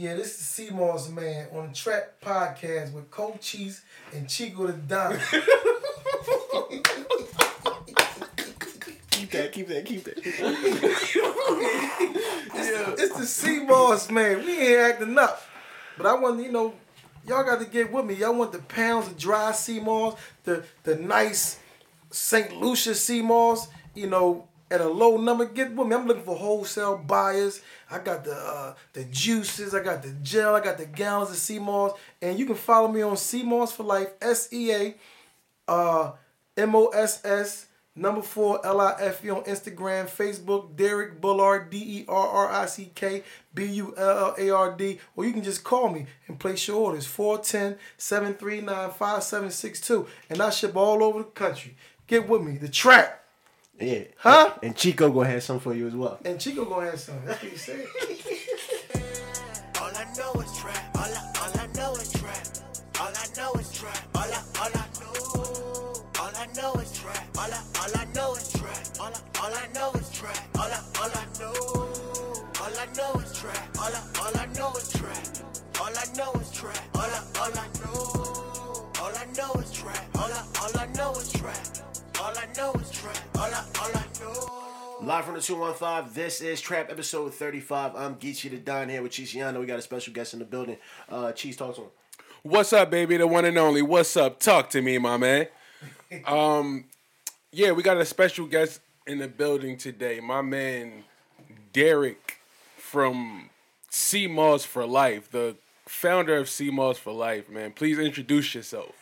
Yeah, this is the Sea Moss Man on the Trap Podcast with Coach Cheese and Chico the Don. Keep that, keep that, keep that. yeah. It's the Sea Moss Man. We ain't acting up. But I want, you know, y'all got to get with me. Y'all want the pounds of dry sea moss, the the nice St. Lucia sea moss, you know, at a low number. Get with me. I'm looking for wholesale buyers. I got the uh, the juices, I got the gel, I got the gallons of moss, and you can follow me on Moss for Life, S E A, uh, M O S S number four L I F E on Instagram, Facebook, Derrick Bullard, D E R R I C K B U L L A R D, or you can just call me and place your orders 410 739 5762, and I ship all over the country. Get with me, the trap. Yeah. Huh? And Chico gonna have some for you as well. And Chico gonna have some. That's what he said. All I know is trap. All I, all I know is trap. All I know is trap. All I, all I know. All I know is trap. All I, all I know is trap. All I, all I know is trap. All I, all I know. All I know is trap. All I, all I know is trap. All I know is trap. All I, all I know. All I know is trap. All I, all I know is trap. All I know is trap. All I, all I know. Live from the 215, this is Trap episode 35. I'm Geechee the Don here with Chisiano. We got a special guest in the building. Uh, Cheese, talk to him. What's up, baby? The one and only. What's up? Talk to me, my man. Um, yeah, we got a special guest in the building today. My man Derrick from Sea Moss for Life, the founder of Sea Moss for Life. Man, please introduce yourself.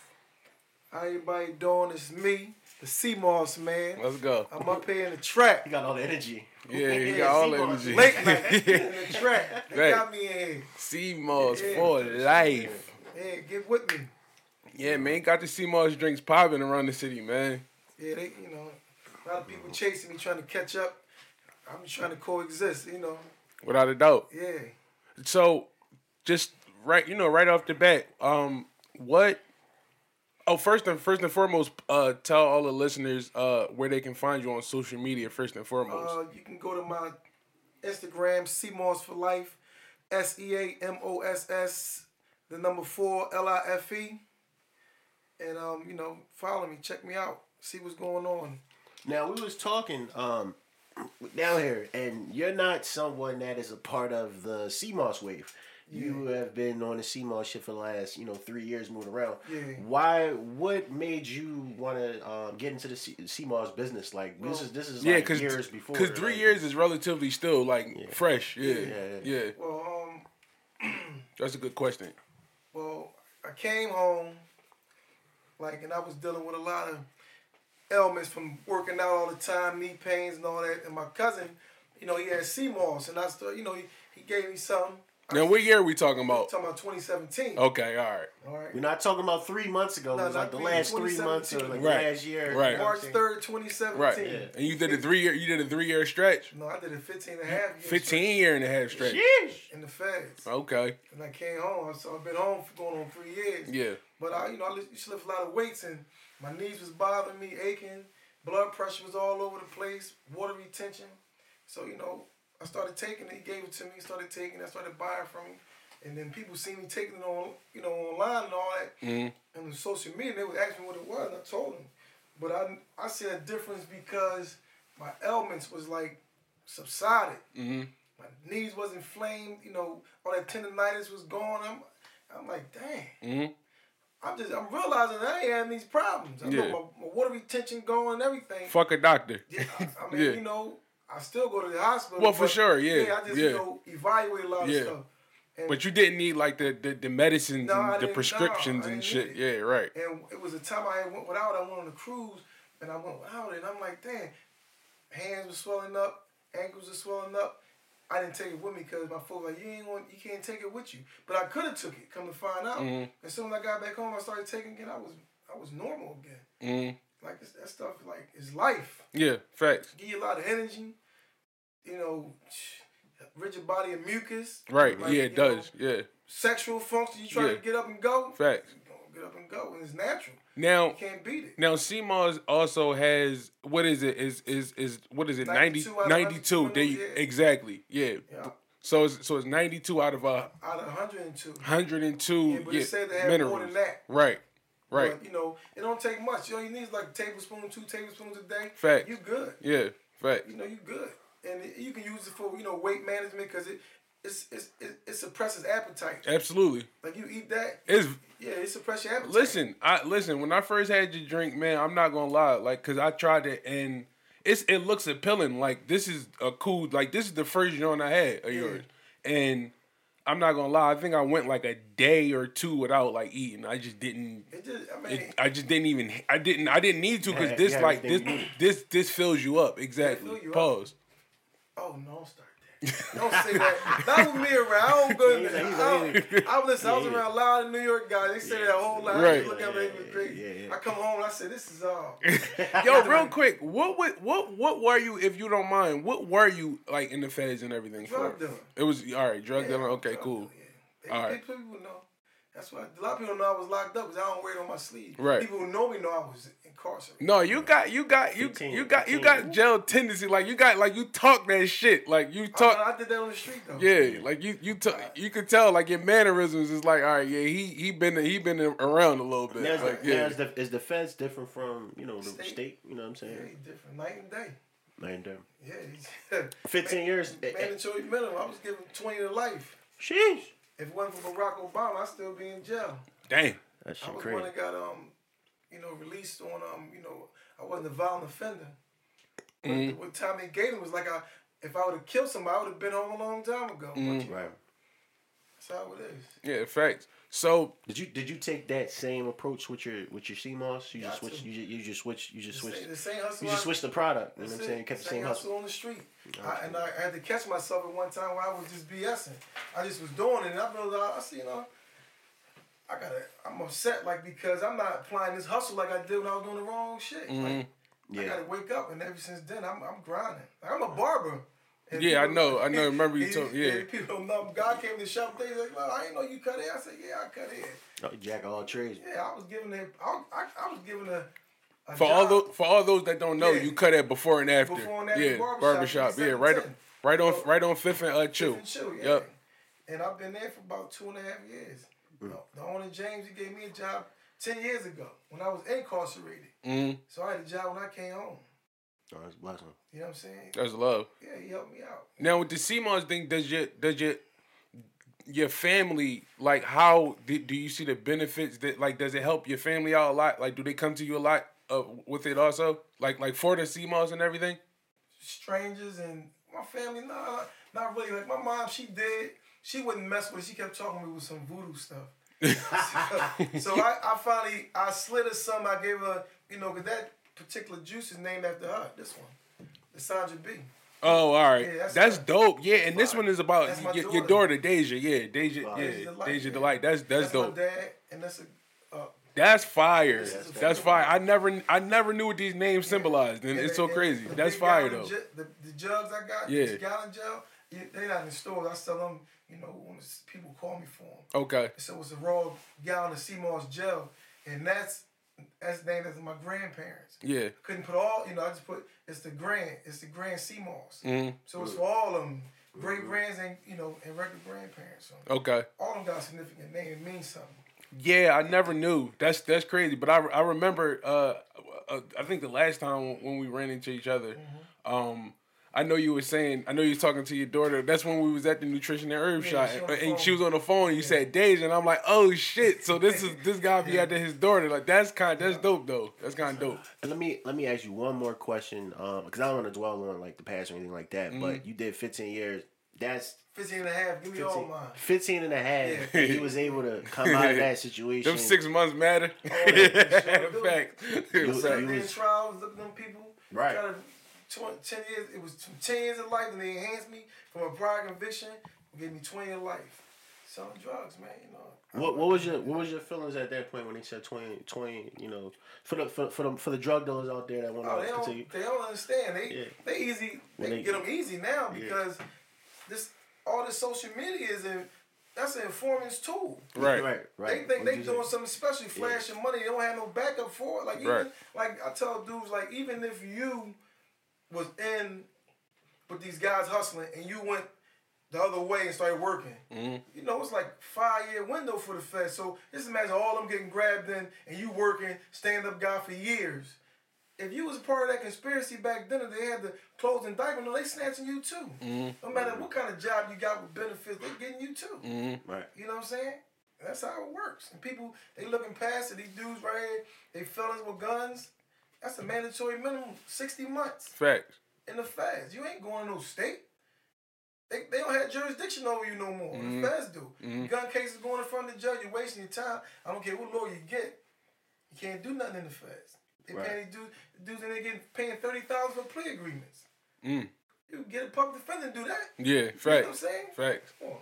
How everybody doing? It's me, the Sea Moss Man. Let's go. I'm up here in the trap. You got all the energy. Yeah, you Yeah, got all the energy. Late night in the trap. They Right. got me in here. Sea Moss Yeah. for Life. Yeah, get with me. Yeah, man, got the Sea Moss drinks popping around the city, man. Yeah, they, you know, a lot of people chasing me, trying to catch up. I'm just trying to coexist, you know. Without a doubt. Yeah. So, just right, you know, right off the bat, um, what? Oh, first and first and foremost, uh, tell all the listeners uh where they can find you on social media. First and foremost. Uh, you can go to my Instagram, Sea Moss for Life, S E A M O S S, the number four L I F E, and um, you know, follow me, check me out, see what's going on. Now, we was talking um, down here, and you're not someone that is a part of the sea moss wave. You have been on the sea moss shit for the last, you know, three years moving around. Yeah. Why? What made you want to um, get into the C- sea moss business? Like this is this is yeah, like because years before. because three like- years is relatively still like fresh. Yeah, Yeah, yeah, yeah. Well, um, That's a good question. well, I came home, like, and I was dealing with a lot of ailments from working out all the time, knee pains and all that. And my cousin, you know, he had sea moss, and I still, you know, he, he gave me some. Now, what year are we talking about? talking about 2017. Okay, all right, All right. We're not talking about three months ago. No, it was like the last three months or 2017. like Right. last year. Right. you know what March 3rd, 2017. right. And you did a three year. You did a three year stretch. No, I did a 15 and a half year Fifteen year and a half stretch. Sheesh. in the feds. Okay. And I came home. So I've been home for going on three years. Yeah. But I, you know, I used to lift a lot of weights and my knees was bothering me, aching. Blood pressure was all over the place, water retention. So, you know, I started taking it. He gave it to me. Started taking it. I started buying from him. And then people see me taking it on, you know, online and all that. Mhm. And the social media, they would ask me what it was. And I told them. But I, I see a difference because my ailments was like subsided. hmm My knees wasn't inflamed. You know, all that tendonitis was gone. I'm, I'm like, dang. hmm I'm just, I'm realizing I ain't having these problems. I Yeah. know my, my water retention going and everything. Fuck a doctor. Yeah, I, I mean, Yeah. you know, I still go to the hospital. Well, for sure, yeah, I just, yeah. you know, evaluate a lot Yeah. of stuff. And, But you didn't need like the the, the medicines No, and the prescriptions no, and shit. Yeah, right. and it was a time I went without. I went on a cruise, and I went without it. And I'm like, damn, hands were swelling up, ankles were swelling up. I didn't take it with me because my folks like, you ain't going, you can't take it with you. But I could have took it. Come to find out, Mhm. as soon as I got back home, I started taking it. I was, I was normal again. hmm Like it's, that stuff, like is life. Yeah, facts. Give you a lot of energy. You know, rigid body of mucus. Right. Like, yeah, it does. know, Yeah, sexual function. You try Yeah. to get up and go. facts. Get up and go, and it's natural. Now, You can't beat it. now, sea moss also has what is it? Is is is what is it? 90, 92 out of 92. They yeah. exactly. Yeah. Yeah. So it's so it's ninety two uh, out of a out of 102. hundred and two Yeah, but it said they have minerals. more than that. Right. Right. But, you know, it don't take much. All you need is like a tablespoon, two tablespoons a day. Fact. You good. Yeah. Fact. You know, you good. And it, you can use it for you know weight management because it, it's, it's it, it suppresses appetite. Absolutely. Like you eat that, It's yeah, it suppresses your appetite. listen. I listen. When I first had your drink, man, I'm not gonna lie. Like, cause I tried it and it's it looks appealing. Like this is a cool. Like this is the first joint I had of yours, and I'm not gonna lie. I think I went like a day or two without like eating. I just didn't. It just, I mean, It, I just didn't even. I didn't. I didn't need to because Yeah, this yeah, like this everything you need. this this fills you up exactly. fill you up. Pause. oh no, don't start that. Don't say that. That was me around. I don't go. He's like- he's I, like- don't- I listen. I was around a lot of New York guys. They say that whole lot. Right. Look at me, they crazy. Yeah, yeah. I come home and I said, this is all. Yo, real quick, what would what what were you if you don't mind? What were you like in the feds and everything Drug for? dealer. It was all right, drug Yeah, dealer. Okay, drug cool. dealer, yeah. They, All people know. That's why a lot of people know I was locked up because I don't wear it on my sleeve. Right. People who know me know I was incarcerated. No, you got you got you 15, you got you got jail tendency. Like you got like you talk that shit. Like you I, talk. I did that on the street though. Yeah, like you you talk, you could tell like your mannerisms is like all right. Yeah, he he been he been around a little bit. Now, Like, the, now yeah, is, the, is the feds different from you know the State. state? You know what I'm saying? Yeah, different. Night and day. Night and day. Yeah. he's- 15 years. eh, Mandatory minimum. I was given 20 to life. Sheesh. If it wasn't for Barack Obama, I'd still be in jail. damn. That I was crazy. one that got um, you know, released on um, you know, I wasn't a violent offender. But Mm-hmm. What Tommy Gator was like, I if I would have killed somebody, I would have been home a long time ago. Mm-hmm. But Right. That's how it is. Yeah, facts. So Did you did you take that same approach with your with your CMOS? You just Got switch to. you just, you just switch you just The switch same, the same hustle. you just I- switched the product. You know what I'm saying? it. You kept the Same same hustle. on the street. I, and I had to catch myself at one time where I was just BSing. I just was doing it, and I realized, I see, you know, I gotta, I'm upset, like, because I'm not applying this hustle like I did when I was doing the wrong shit. Like, I Mm-hmm. Yeah. gotta wake up, and ever since then, I'm, I'm grinding. Like, I'm a barber. And Yeah, I know, I know, remember you told- yeah. People don't know. God came to the shop, they like, well, I didn't know you cut hair. I said, yeah, I cut hair. Oh, Jack of all trades. Yeah, I was giving it, I, I, I was giving a, a for all those for all those that don't know, Yeah. you cut it before and after. Before and after yeah, barbershop, barbershop. Yeah, right, 710. right on, right on Fifth and uh, Chew. Different show, yeah. Yep. And I've been there for about two and a half years. The, the owner James, he gave me a job ten years ago when I was incarcerated. Mm, So I had a job when I came home. Oh, that's a blessing. You know what I'm saying? that's love. Yeah, he helped me out. Now with the sea moss thing, does your does your your family like how do, do you see the benefits that like does it help your family out a lot? Like do they come to you a lot uh, with it also? Like like for the sea moss and everything? Strangers and my family, nah, not really. Like my mom, she did. She wouldn't mess with. it. She kept talking to me with some voodoo stuff. so I, I finally I slid her some. I gave her, you know, cause that particular juice is named after her. This one, the Sandra B. Oh, all right. Yeah, that's that's dope. Yeah, and this one is about That's my your, your daughter. daughter Deja. Yeah, Deja. Wow. Yeah, Deja Delight, Deja. Delight. That's that's, That's dope. my dad, and that's a. That's fire. This is a That's fire. fire. I never I never knew what these names symbolized, and it's so and crazy. the That's fire though. ju- the, the jugs I got, Yeah. this gallon gel, you- they not in stores. I sell them, you know, when people call me for them. Okay. So it's a raw gallon of sea moss gel, and that's that's named after my grandparents. Yeah. Couldn't put all, you know, I just put it's the grand, it's the grand sea moss. Mhm. So it's for all of them, great grands and you know, and regular grandparents. So Okay. all of them got a significant name. It means something. Yeah, I never knew. That's that's crazy. But I, I remember. Uh, uh, I think the last time when we ran into each other, Mm-hmm. um, I know you were saying. I know you was talking to your daughter. That's when we was at the nutrition and herb Yeah, shop, and, and she was on the phone. And you said Deja, and I'm like, oh shit. So this is this guy be after his daughter. Like that's kind. That's dope though. That's kind of dope. And let me let me ask you one more question, um, because I don't want to dwell on like the past or anything like that. Mm-hmm. But you did 15 years. That's 15 and a half, give me all 15, mine. 15 and a half. Yeah. he was able to come out of that situation. Them six months matter. Oh, yeah, sure. Fact. You- Sat you in was- trials, look at them people. Right. Tried to, 20, 10 years, it was t- 10 years of life, and they enhanced me from a prior conviction, gave me 20 years of life. Selling drugs, man, you know. What what was your what was your feelings at that point when they said 20, 20 you know for the for, for the for the drug dealers out there that want Oh, to they continue don't, they don't understand. They Yeah. they easy. They, they- get them easy now Yeah. Because this all this social media is in. That's an informant's tool. Right. right right They think they doing something special, flashing money. They don't have no backup for it. Like even Right. like I tell dudes, like even if you was in with these guys hustling and you went the other way and started working. Mm-hmm. You know, it's like five year window for the Fed. So just imagine all them getting grabbed in and you working stand up guy for years. If you was a part of that conspiracy back then and they had the clothes indictment, no, they snatching you too. Mm-hmm. No matter what kind of job you got with benefits, they getting you too. Mm-hmm. Right. You know what I'm saying? That's how it works. And people, they looking past it. These dudes right here, they felons with guns. That's a mandatory minimum, 60 months Facts. in the feds. You ain't going to no state. They, they don't have jurisdiction over you no more. Mhm. The feds do. Mhm. Gun cases going in front of the judge, you're wasting your time. I don't care what lawyer you get. You can't do nothing in the feds. They Right. paying these dudes, dudes and they getting paying thirty thousand for plea agreements. Mm. You get a public defender and do that. Yeah, right. You know what I'm saying? Facts. Come on.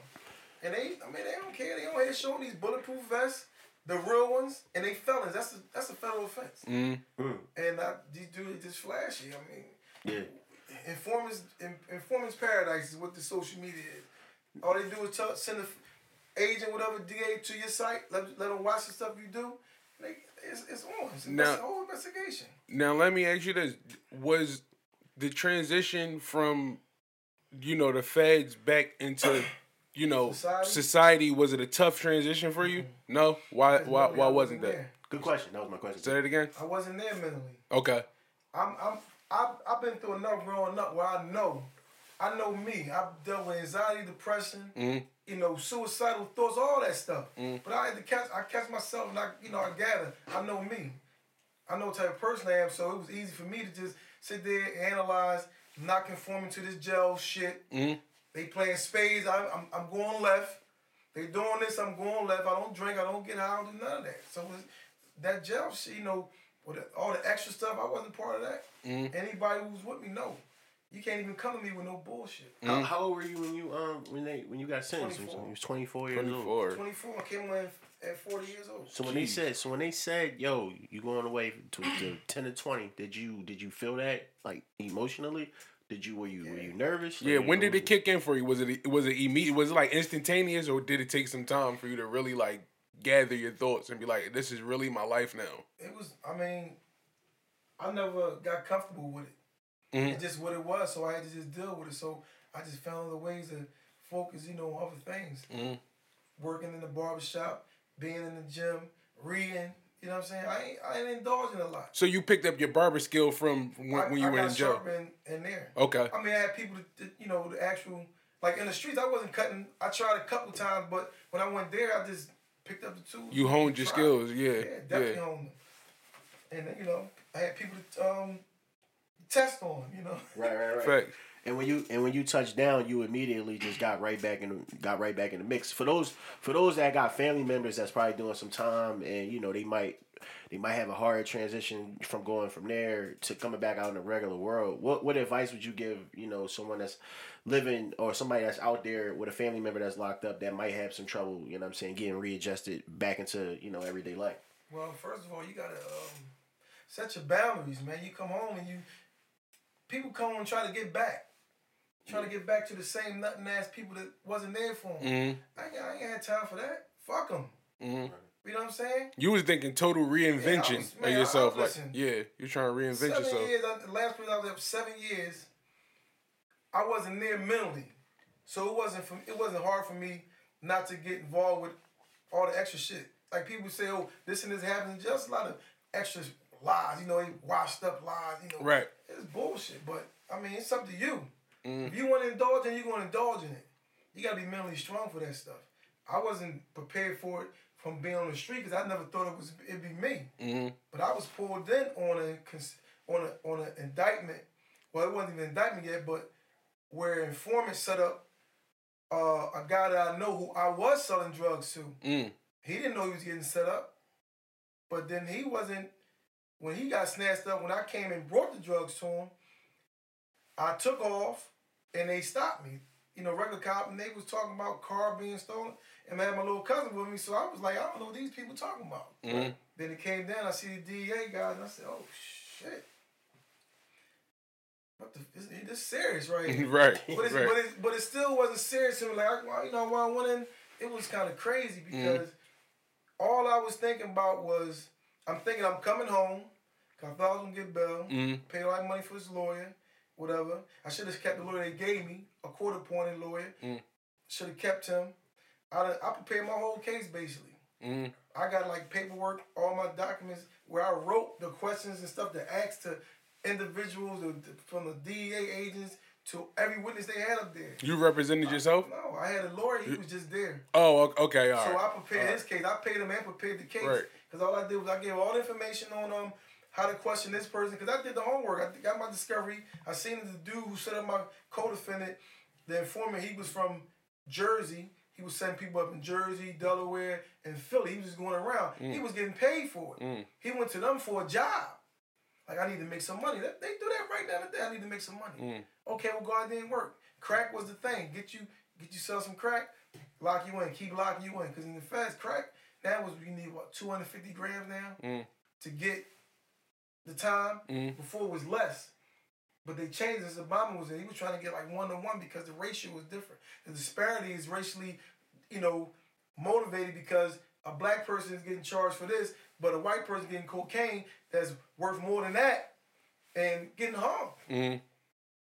And they, I mean, they don't care. They don't here showing these bulletproof vests, the real ones, and they felons. That's a, that's a federal offense. Mm. Mm. And uh, these dudes just flashy. I mean, Yeah. informants, in, informants paradise is what the social media is. All they do is tell, send a f- agent, whatever DA to your site. Let, let them watch the stuff you do. They, it's, it's on. It's Now- a whole investigation. Now let me ask you this: Was the transition from, you know, the feds back into, you know, Society? society, was it a tough transition for you? Mm-hmm. No. Why? Why? Mentally, Why I wasn't that? there. Good question. That was my question. Say that again. I wasn't there mentally. Okay. I'm I'm I've, I've been through enough growing up where I know, I know me. I've dealt with anxiety, depression, Mhm. you know, suicidal thoughts, all that stuff. But I had to catch I catch myself and I you know I gather. I know me. I know what type of person I am, so it was easy for me to just sit there analyze, not conforming to this gel shit. Mhm. They playing spades. I, I'm I'm going left. They doing this. I'm going left. I don't drink. I don't get high. I don't do none of that. So that gel shit, you know, with all the extra stuff, I wasn't part of that. Mhm. Anybody who's with me know. You can't even come to me with no bullshit. How, how old were you when you um when they when you got sentenced? 24. You was twenty four years old. Twenty-four. I came in at 40 years old. So when they said so when they said yo you going away to, to ten to twenty did you did you feel that like emotionally did you were you were you nervous Yeah. When did it kick in for you? Was it was it immediate? Was it like instantaneous, or did it take some time for you to really like gather your thoughts and be like, "This is really my life now"? It was, I mean, I never got comfortable with it. Mhm. It's just what it was, so I had to just deal with it. So I just found other ways to focus, you know, on other things. Mhm. Working in the barbershop, being in the gym, reading. You know what I'm saying? I ain't, I ain't indulging a lot. So you picked up your barber skill from when, I, when you I were in jail. in, in there. Okay. I mean, I had people, that, you know, the actual, like in the streets, I wasn't cutting. I tried a couple times, but when I went there, I just picked up the tools. You honed your tried. skills. Yeah. Yeah, definitely Yeah. honed them. And then, you know, I had people to um, test on, you know. right right right Facts. and when you and when you touch down you immediately just got right back in got right back in the mix for those for those that got family members that's probably doing some time and you know they might they might have a hard transition from going from there to coming back out in the regular world. What what advice would you give, you know, someone that's living or somebody that's out there with a family member that's locked up that might have some trouble, you know what I'm saying, getting readjusted back into, you know, everyday life? Well, first of all, you gotta um, set your boundaries, man. You come home and you people come home and try to get back, try to get back to the same nothing ass people that wasn't there for them. Mhm. I, ain't, I ain't had time for that. Fuck them. Mhm. You know what I'm saying? You was thinking total reinvention was- man, of yourself. I- like, listen. yeah, you're trying to reinvent seven yourself. years. I, the last place I was there, seven years. I wasn't there mentally, so it wasn't for, it wasn't hard for me not to get involved with all the extra shit. Like people say, oh, this and this happens. Just a lot of extra lies. You know, they washed up lies. You know, Right. It's bullshit. But I mean, it's up to you. Mm. If you want to indulge in, it, you're going to indulge in it. You got to be mentally strong for that stuff. I wasn't prepared for it from being on the street because I never thought it was it'd be me. Mhm. But I was pulled in on a on a on an indictment. Well, it wasn't even indictment yet, but where informant set up uh, a guy that I know who I was selling drugs to. Mm. He didn't know he was getting set up, but then he wasn't. When he got snatched up, when I came and brought the drugs to him, I took off and they stopped me. You know, regular cop, and they was talking about car being stolen, and I had my little cousin with me, so I was like, I don't know what these people talking about. Mhm. Then it came down. I see the DEA guys, and I said, "Oh shit, what the? This, this serious, right?" here. right. but, it's, right. but, it, but it still wasn't serious to me. Like, I, you know, when I went in, it was kind of crazy because all I was thinking about was, I'm thinking I'm coming home. 'cause I thought I was gonna get bail, Mhm. pay a lot of money for this lawyer, whatever. I should have kept the lawyer they gave me, a court appointed lawyer. Mm. Should have kept him. I I prepared my whole case basically. Mm. I got like paperwork, all my documents where I wrote the questions and stuff to ask to individuals from the DEA agents to every witness they had up there. You represented yourself? No, I had a lawyer. He was just there. Oh, okay, all So right. I prepared his case. I paid him and prepared the case. Right. Because all I did was I gave all the information on um how to question this person. Because I did the homework. I got my discovery. I seen the dude who set up my co-defendant, the informant. He was from Jersey. He was setting people up in Jersey, Delaware, and Philly. He was just going around. He was getting paid for it. He went to them for a job. Like I need to make some money. That- They do that right now and there. I need to make some money. Mm. Okay, well God didn't work. Crack was the thing. Get you get you sell some crack, lock you in, keep locking you in. Cause in the fast crack, that was you need what, 250 grams now mm. to get the time. Mm. Before it was less. But they changed as Obama was in. He was trying to get like one to one because the ratio was different. The disparity is racially, you know, motivated because a black person is getting charged for this, but a white person getting cocaine that's worth more than that and getting harmed. Mhm.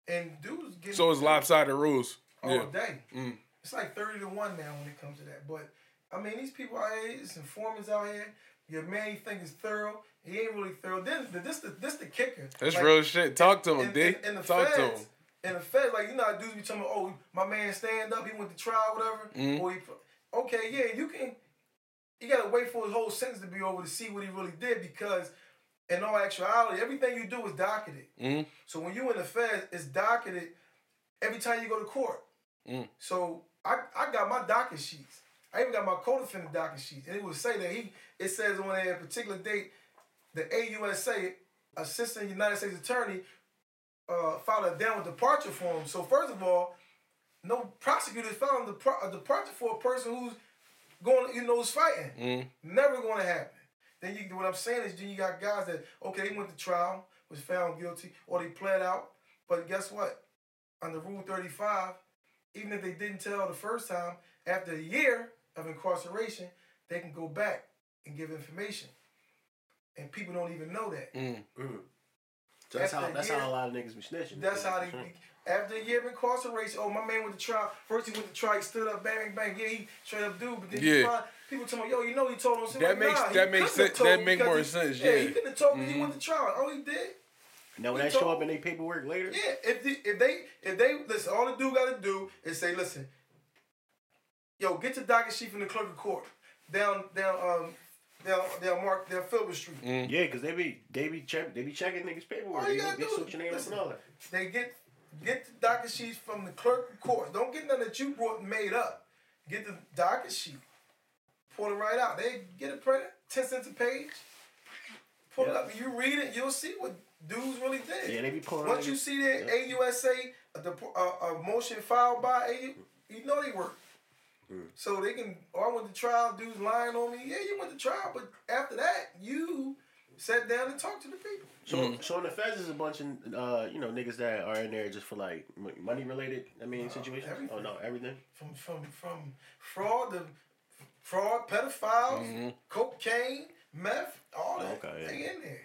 And dudes getting So it's lopsided rules. all Yeah. day. Mm. It's like 30 to 1 now when it comes to that. But I mean, these people out here, these informants out here, your man you think is thorough, he ain't really thorough. This, this, the, this the kicker. That's Like, real shit. Talk to him, in, D. in, in the Talk feds, to him. In the feds, like you know, how dudes be telling me, "Oh, my man stand up, he went to trial, whatever." Mm-hmm. Or he, okay, yeah, you can. You gotta wait for his whole sentence to be over to see what he really did because, in all actuality, everything you do is docketed. Mhm. So when you in the feds, it's docketed every time you go to court. Mm. So I, I got my docket sheets. I even got my co-defendant docket sheets, and it would say that he. It says on a particular date, the AUSA, Assistant United States Attorney, uh, filed a downward departure for him. So first of all, no prosecutors filed a departure for a person who's going, you know, who's fighting. Mm. Never going to happen. Then you, what I'm saying is, then you got guys that okay, they went to trial, was found guilty, or they pled out. But guess what? Under Rule 35, even if they didn't tell the first time, after a year of incarceration, they can go back and give information. And people don't even know that. Mm. So that's how After a that's year- how a lot of niggas be snitching. That's Yeah, how they. sure. After a year of incarceration, oh my man went to trial. First he went to trial, he stood up, bang, bang, bang. Yeah, he straight up dude, but then Yeah. you find people tell me, yo, you know he told him. That makes- that makes sense- that make more sense, Yeah, yeah. he couldn't have told me he Mhm. went to trial. Oh, he did. Now when He that show up in their paperwork later, Yeah, if the, if they if they listen, all the dude got to do is say, listen, yo, get your docket sheet from the clerk of court down down um they'll they'll Mark down Filbert Street. yeah, because they be they be check they be checking niggas paperwork. All They, you gotta they do switch is your name up listen. and all that. They get get the docket sheets from the clerk of court. Don't get none that you brought made up. Get the docket sheet. Pull it right out. They get it printed, ten cents a page. Pull it Yeah. up. You read it, you'll see what dudes really did. Yeah, they be pulling. Once you see that AUSA, a, a, a motion filed by AU, you know they work. Hmm. So they can, oh, I went to trial, dudes lying on me. Yeah, you went to trial, but after that, you sat down and talked to the people. So, Mm-hmm. so in the feds is a bunch of uh, you know niggas that are in there just for like money related. I mean situations. everything. Oh no, everything. From from from fraud to fraud, pedophiles, cocaine, meth, all that. Okay, yeah. They in there.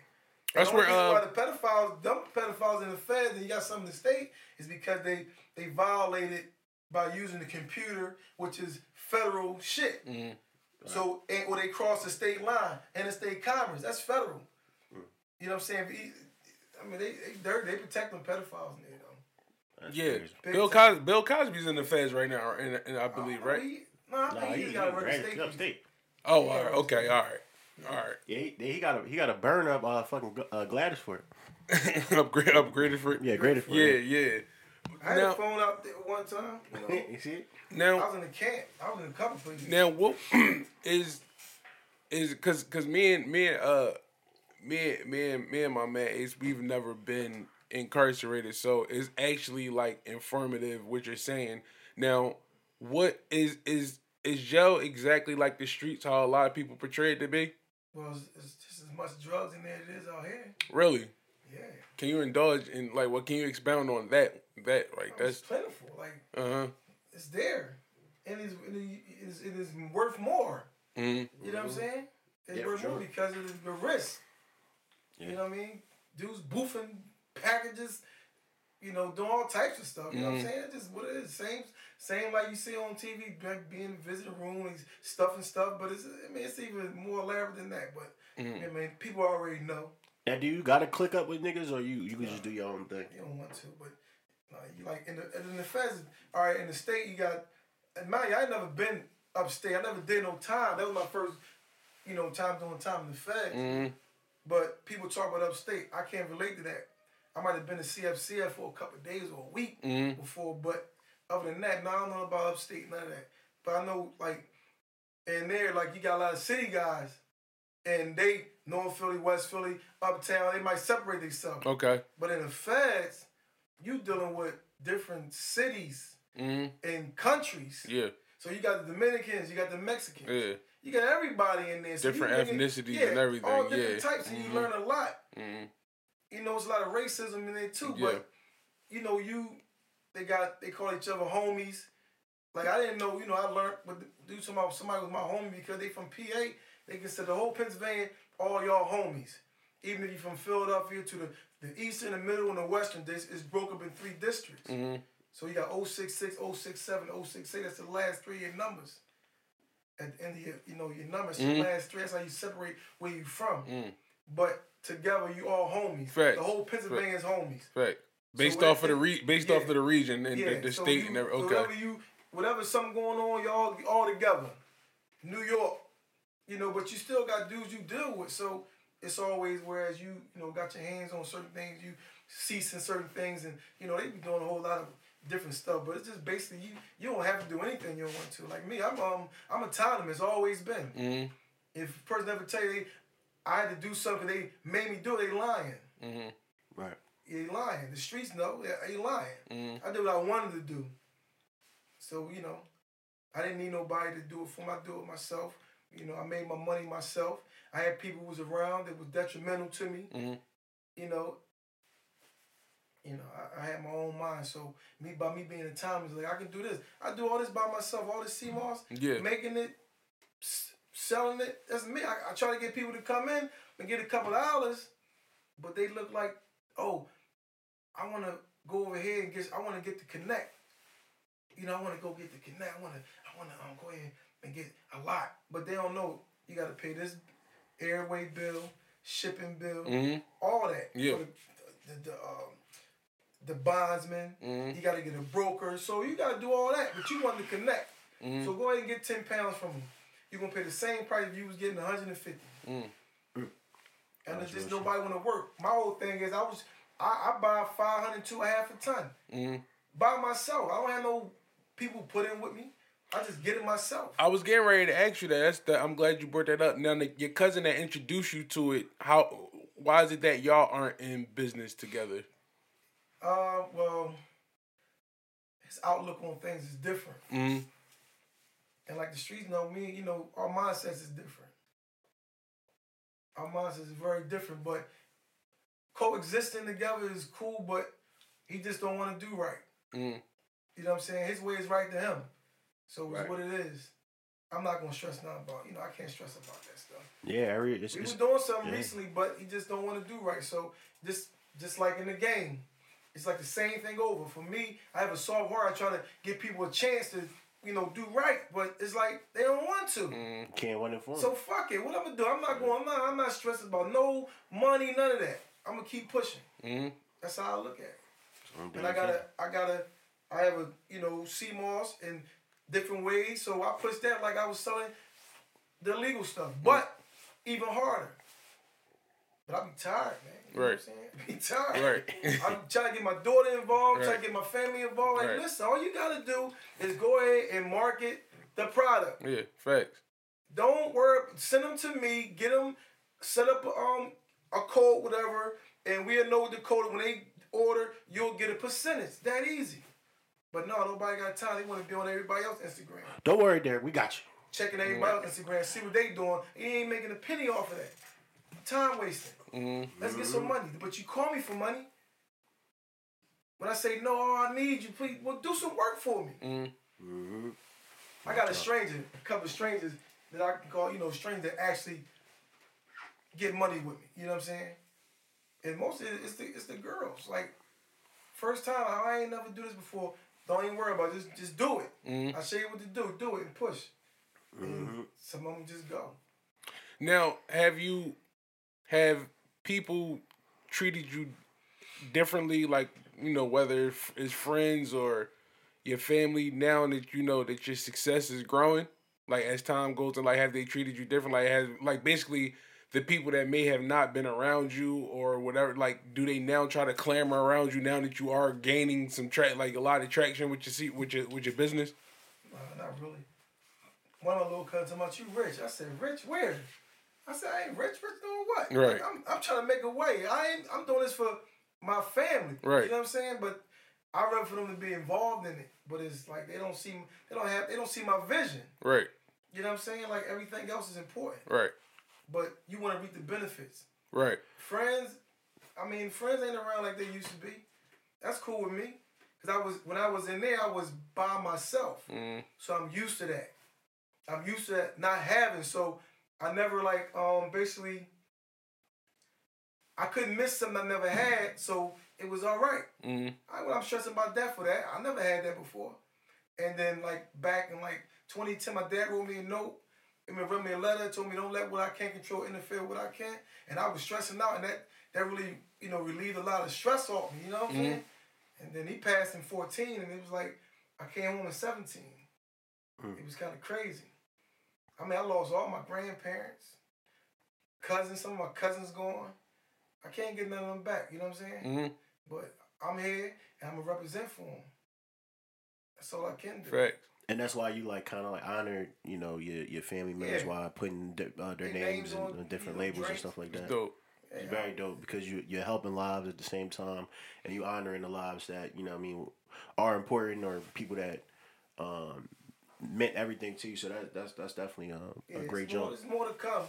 That's the only where, reason uh, why the pedophiles dump pedophiles in the feds and you got some in the state is because they they violated by using the computer, which is federal shit. Mm-hmm. So and, or they cross the state line, and interstate commerce, that's federal. Mm. You know what I'm saying? I mean, they they dirty. They protect them pedophiles in there though. That's Yeah, crazy. Bill time. Cosby. Bill Cosby's in the feds right now, and, and I believe, Oh, right? he- No, I Nah, he, he, got a ran state. upstate. Oh, all right. Okay, all right, all right. Yeah, he, he got a he got a burn up uh fucking uh, Gladys for it. Upgrade, upgraded for it. Yeah, graded for Yeah, it. yeah. yeah. I had Now- a phone out there one time. You know, you see it? I was in the camp. I was in a couple places. now, what is is because because me and me and uh me and me and me and my man Ace, we've never been incarcerated, so it's actually like informative what you're saying. Now, what is is is jail exactly like the streets? How a lot of people portray it to be? Well, it's, it's just as much drugs in there as it is out here. Really? Yeah, Can you indulge in like what? Can you expound on that? That like it's that's plentiful. Like uh huh. it's there, and it's it is, it is worth more. Mm-hmm. You know what I'm saying? It's Yeah, worth for more because of the risk. You know what I mean? Dudes boofing packages. you know, doing all types of stuff. You know what Mm-hmm. I'm saying? It's just what it is. Same, same like you see on TV, like being in the visitor room, and stuff and stuff. But it's, I mean, it's even more elaborate than that. But Mm-hmm. I mean, people already know. Now, do you gotta click up with niggas or you you can just do your own thing? You don't want to, but uh, you like in the in the feds. All right, in the state, you got. And mind you, I never been upstate. I never did no time. That was my first, you know, time doing time in the feds. Mm-hmm. But people talk about upstate. I can't relate to that. I might have been to CFCF for a couple of days or a week Mm-hmm. before, but other than that, no, I don't know about upstate, none of that. But I know, like, in there, like, you got a lot of city guys, and they, North Philly, West Philly, Uptown, they might separate themselves. Okay. But in the feds, you dealing with different cities Mm-hmm. and countries. Yeah. So you got the Dominicans, you got the Mexicans. Yeah. You got everybody in there. So you Different ethnicities and everything, All different yeah. types, and you Mhm. learn a lot. Mm-hmm. You know, it's a lot of racism in there too. Yeah. But you know, you they got they call each other homies. Like I didn't know. You know, I learned with do somebody somebody was my homie because they from PA. They consider the whole Pennsylvania all y'all homies. Even if you're from Philadelphia to the the eastern, the middle, and the western, this is broke up in three districts. Mm-hmm. So you got 066, 067, 068. That's the last three of your numbers. At the end of your, you know, your numbers, Mhm. your last three. That's how you separate where you from. Mm. But together, you all homies. Facts. The whole Pennsylvania's homies. Right. Based what off of the re- based yeah. off of the region and Yeah, the, the so state you- and every, so okay. Whatever you, whatever something going on, y'all all together. New York, you know, but you still got dudes you deal with. So it's always whereas you, you know, got your hands on certain things, you ceasing certain things, and you know they be doing a whole lot of different stuff. But it's just basically you, you don't have to do anything you don't want to. Like me, I'm um, I'm autonomous. Always been. Mm-hmm. If a person ever tell you they, I had to do something, they made me do it, they lying. Mm-hmm. They lying. The streets know they lying. Mhm. I did what I wanted to do. So you know, I didn't need nobody to do it for me. I do it myself. You know, I made my money myself. I had people who was around that was detrimental to me. Mhm. You know. You know, I, I had my own mind. So me by me being a time is like I can do this. I do all this by myself. All this sea moss, Yeah. making it, s- selling it. That's me. I, I try to get people to come in and get a couple of dollars, but they look like, oh, I want to go over here and get. I want to get the connect. You know, I want to go get the connect. I want to. I want to um, go ahead and get a lot, but they don't know. You got to pay this airway bill, shipping bill, Mm-hmm. all that. Yeah. For the, the, the, um, the bondsman. Mhm. You got to get a broker. So you got to do all that, but you want to connect. Mm-hmm. So go ahead and get 10 pounds from them. You're going to pay the same price if you was getting 150. Mm. And That's it's just nobody want to work. My whole thing is I was, I, I buy 500 to a half a ton Mm-hmm. by myself. I don't have no people put in with me. I just get it myself. I was getting ready to ask you that. That's the, I'm glad you brought that up. Now, the, your cousin that introduced you to it, how? Why is it that y'all aren't in business together? Uh, well, his outlook on things is different. Mm-hmm. And like the streets know me, you know, our mindsets is different. Our mindsets is very different, but coexisting together is cool, but he just don't want to do right. Mm-hmm. You know what I'm saying? His way is right to him. So it's what it is. I'm not gonna stress nothing about, you know, I can't stress about that stuff. Yeah, every it's, it's was doing something yeah. recently, but he just don't want to do right. So just just like in the game, it's like the same thing over. For me, I have a soft heart. I try to give people a chance to, you know, do right, but it's like they don't want to. Mm-hmm. can't win it for So fuck it. What I'm gonna do? I'm not going. I'm not. I'm not stressed about no money, none of that. I'm gonna keep pushing. Mm-hmm. That's how I look at it. And I gotta. I gotta. I have a you know sea moss in different ways, so I push that like I was selling the illegal stuff, but even harder. But I be tired, man. You know Right. saying? Be tired. Right. I'm trying to get my daughter involved, trying to get my family involved. Like, Right. listen, all you gotta do is go ahead and market the product. Yeah. Facts. Don't worry. Send them to me. Get them set up um a code, whatever, and we'll know the code. When they order, you'll get a percentage. That easy. But no, nobody got time. They want to be on everybody else's Instagram, Don't worry, Derrick. We got you. checking everybody else's Instagram, see what they doing. You ain't making a penny off of that. Time wasting. Mm-hmm. Let's get some money. But you call me for money. When I say no, oh, I need you, please. Well, do some work for me. Mm-hmm. I got a stranger, a couple of strangers that I can call, you know, strangers that actually get money with me. You know what I'm saying? And most of it, it's the it's the girls. Like First time, I ain't never do this before. Don't even worry about it. Just, just do it. Mm-hmm. I'll show you what to do. Do it and push. And mm-hmm. some of them just go. Now, have you have people treated you differently, like you know, whether it's friends or your family, now that you know that your success is growing, like as time goes on, like have they treated you different? Like has like basically the people that may have not been around you or whatever, like do they now try to clamor around you now that you are gaining some track, like a lot of traction with your see with your with your business? Uh, not really. One of my little cousins me, you rich. I said, rich where? I said, I ain't rich. Rich doing what? Right. Like, I'm, I'm trying to make a way. I ain't, I'm doing this for my family. Right. You know what I'm saying? But I'd rather for them to be involved in it. But it's like they don't see they don't have they don't see my vision. Right, You know what I'm saying? Like everything else is important. right, But you want to reap the benefits. right. Friends, I mean, friends ain't around like they used to be. That's cool with me. Cause I was when I was in there, I was by myself. Mm, So I'm used to that. I'm used to that not having. So I never like um basically I couldn't miss something I never had, so it was all right. mm, I, well, I'm stressing about that for that. I never had that before. And then like back in like 2010, my dad wrote me a note. I mean, wrote me a letter, told me don't let what I can't control interfere with what I can't. And I was stressing out, and that that really you know relieved a lot of stress off me. You know what I'm saying? And then he passed in 14, and it was like I came home in 17. It was kind of crazy. I mean, I lost all my grandparents, cousins. Some of my cousins gone. I can't get none of them back. You know what I'm saying? mm. But I'm here and I'm gonna represent for them. That's all I can do. Facts. And that's why you like kind of like honor, you know, your your family members Yeah. while putting di- uh, their Their names names in on, uh, different you know, labels and stuff like that. Dope. Yeah, It's very dope because you you're helping lives at the same time, and you honoring the lives that you know. what I mean, are important or people that um, meant everything to you. So that that's that's definitely a, yeah, a it's great more, jump. There's more to come.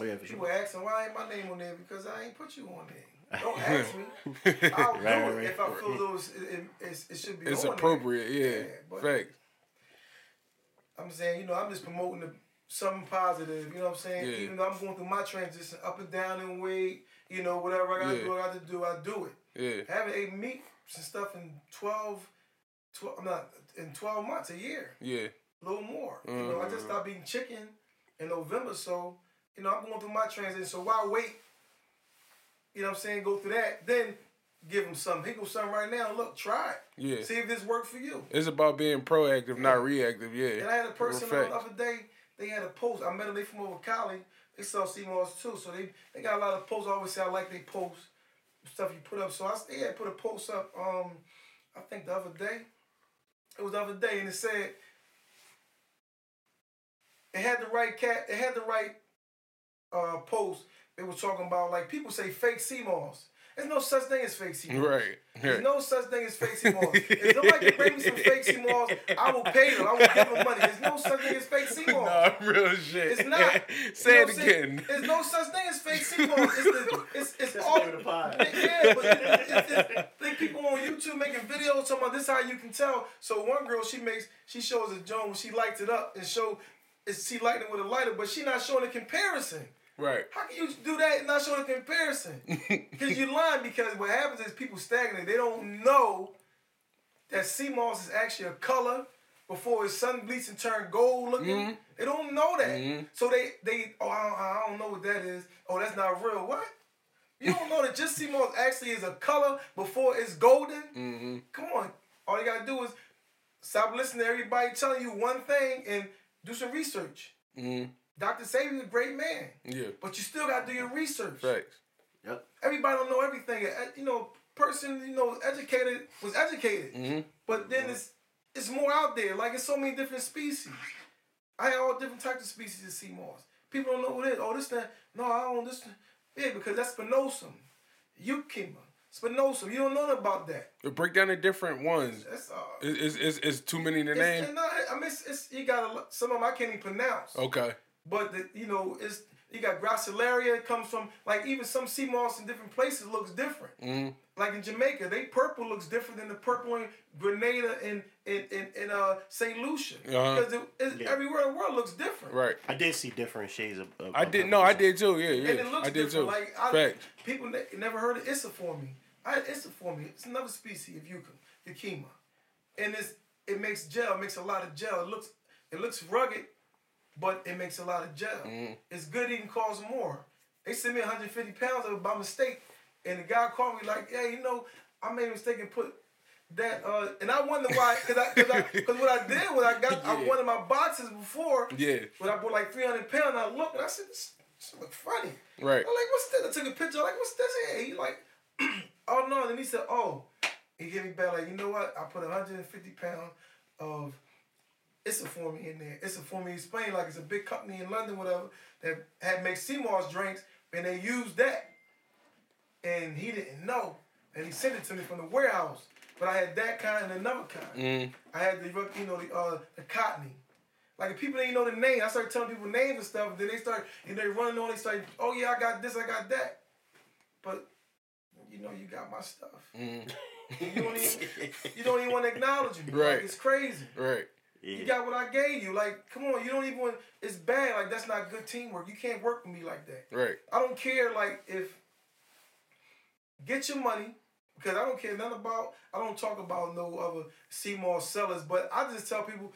Oh, yeah, for People sure. asking why ain't my name on there because I ain't put you on there. Don't ask me. I'll do Right, it right, if I right. feel those it, it, it's- it should be. It's on there. appropriate, yeah. Yeah, but- Facts. I'm saying, you know, I'm just promoting the, something positive. You know what I'm saying? Yeah. Even though I'm going through my transition, up and down in weight. You know, whatever I gotta Yeah. do, I gotta do. I do it. Yeah. haven't ate meat and stuff in 12, 12 I'm not in 12 months, a year, Yeah. a little more. You know, I just mm-hmm. stopped eating chicken in November, so you know I'm going through my transition. So why wait? You know what I'm saying? Go through that, then give him something. He go something right now. Look, try it. Yeah. See if this worked for you. It's about being proactive, not reactive. Yeah. And I had a person the other day. They had a post. I met them. They from over Cali. They sell sea moss too. So they they got a lot of posts. I always say I like they posts stuff you put up. So I had put a post up. Um, I think the other day. It was the other day, and it said it had the right cat. It had the right uh post. It was talking about like people say fake sea moss. There's no such thing as fake sea moss. Right. There's no such thing as fake sea moss. if somebody can bring me some fake sea moss, I will pay them. I will give them money. There's no such thing as fake sea moss. nah, real shit. It's not. Say You it know what again. There's no such thing as fake sea moss. It's the, it's, it's That's all. the name the pod. Yeah, but it's, it's, it's, think people on YouTube making videos talking about this how you can tell. So one girl she makes she shows a joint when she lights it up and show she lighting it with a lighter, but she not showing a comparison. Right. How can you do that and not show the comparison? Because you're lying. Because what happens is people stagnate. They don't know that sea moss is actually a color before it's sun bleached and turned gold looking. Mm-hmm. They don't know that. Mm-hmm. So they they oh I don't, I don't know what that is. Oh that's not real. What? You don't know that just sea moss actually is a color before it's golden. Mm-hmm. Come on. All you gotta do is stop listening to everybody telling you one thing and do some research. Dr. Sebi's a great man. Yeah. But you still gotta do your research. Facts. Yep. Everybody don't know everything. You know, person you know educated was educated, but then it's it's more out there. Like it's so many different species. I have all different types of species of sea moss. People don't know what it is. Oh, this thing. No, I don't. This yeah, because that's spinosum, eucheuma, spinosum. You don't know about that. But break down the different ones. That's uh. Is is is too many to It's, name? it's not, I mean, it's, it's you got a, lot- some of them I can't even pronounce. Okay. But the, you know, it's you got gracilaria. It comes from like even some sea moss in different places looks different. Mm-hmm. Like in Jamaica, they purple looks different than the purple in Grenada and in in, in uh Saint Lucia Uh-huh. because it, it's, Yeah. everywhere in the world looks different. Right. I did see different shades of. of I of did. No, I did too. Yeah, And yeah. it looks I did different. too. Like I, Facts. people ne- never heard of Issa for me. I, it's a form. It's another species of yucca, Yakima, and it's it makes gel. Makes a lot of gel. It looks it looks rugged, but it makes a lot of gel. It's good. It can cause more. They sent me 150 pounds of it by mistake, and the guy called me like, "Yeah, you know, I made a mistake and put." That uh, and I wonder why, cause I, cause I, cause what I did was I got, I Yeah. wanted my boxes before, Yeah. when I bought like 300 pounds, and I looked and I said, this, this look funny. Right. I'm like, what's this? I took a picture. I'm like, what's this here? He like, oh no. And then he said, oh. He gave me back like, you know what? I put 150 pounds of it's a for me in there. It's a for me Spain, like it's a big company in London, whatever, that had make sea moss drinks, and they used that. And he didn't know. And he sent it to me from the warehouse. But I had that kind and another kind. Mm. I had the you know the uh the cottony. Like if people didn't know the name, I started telling people names and stuff. and Then they start and they running on. They start, oh yeah, I got this, I got that. But you know, you got my stuff. Mm. You don't even you don't even want to acknowledge me. Right. Like, it's crazy. Right. You got what I gave you. Like, come on, you don't even. Want, it's bad. Like that's not good teamwork. You can't work with me like that. Right. I don't care. Like if get your money because I don't care nothing about. I don't talk about no other sea moss sellers, but I just tell people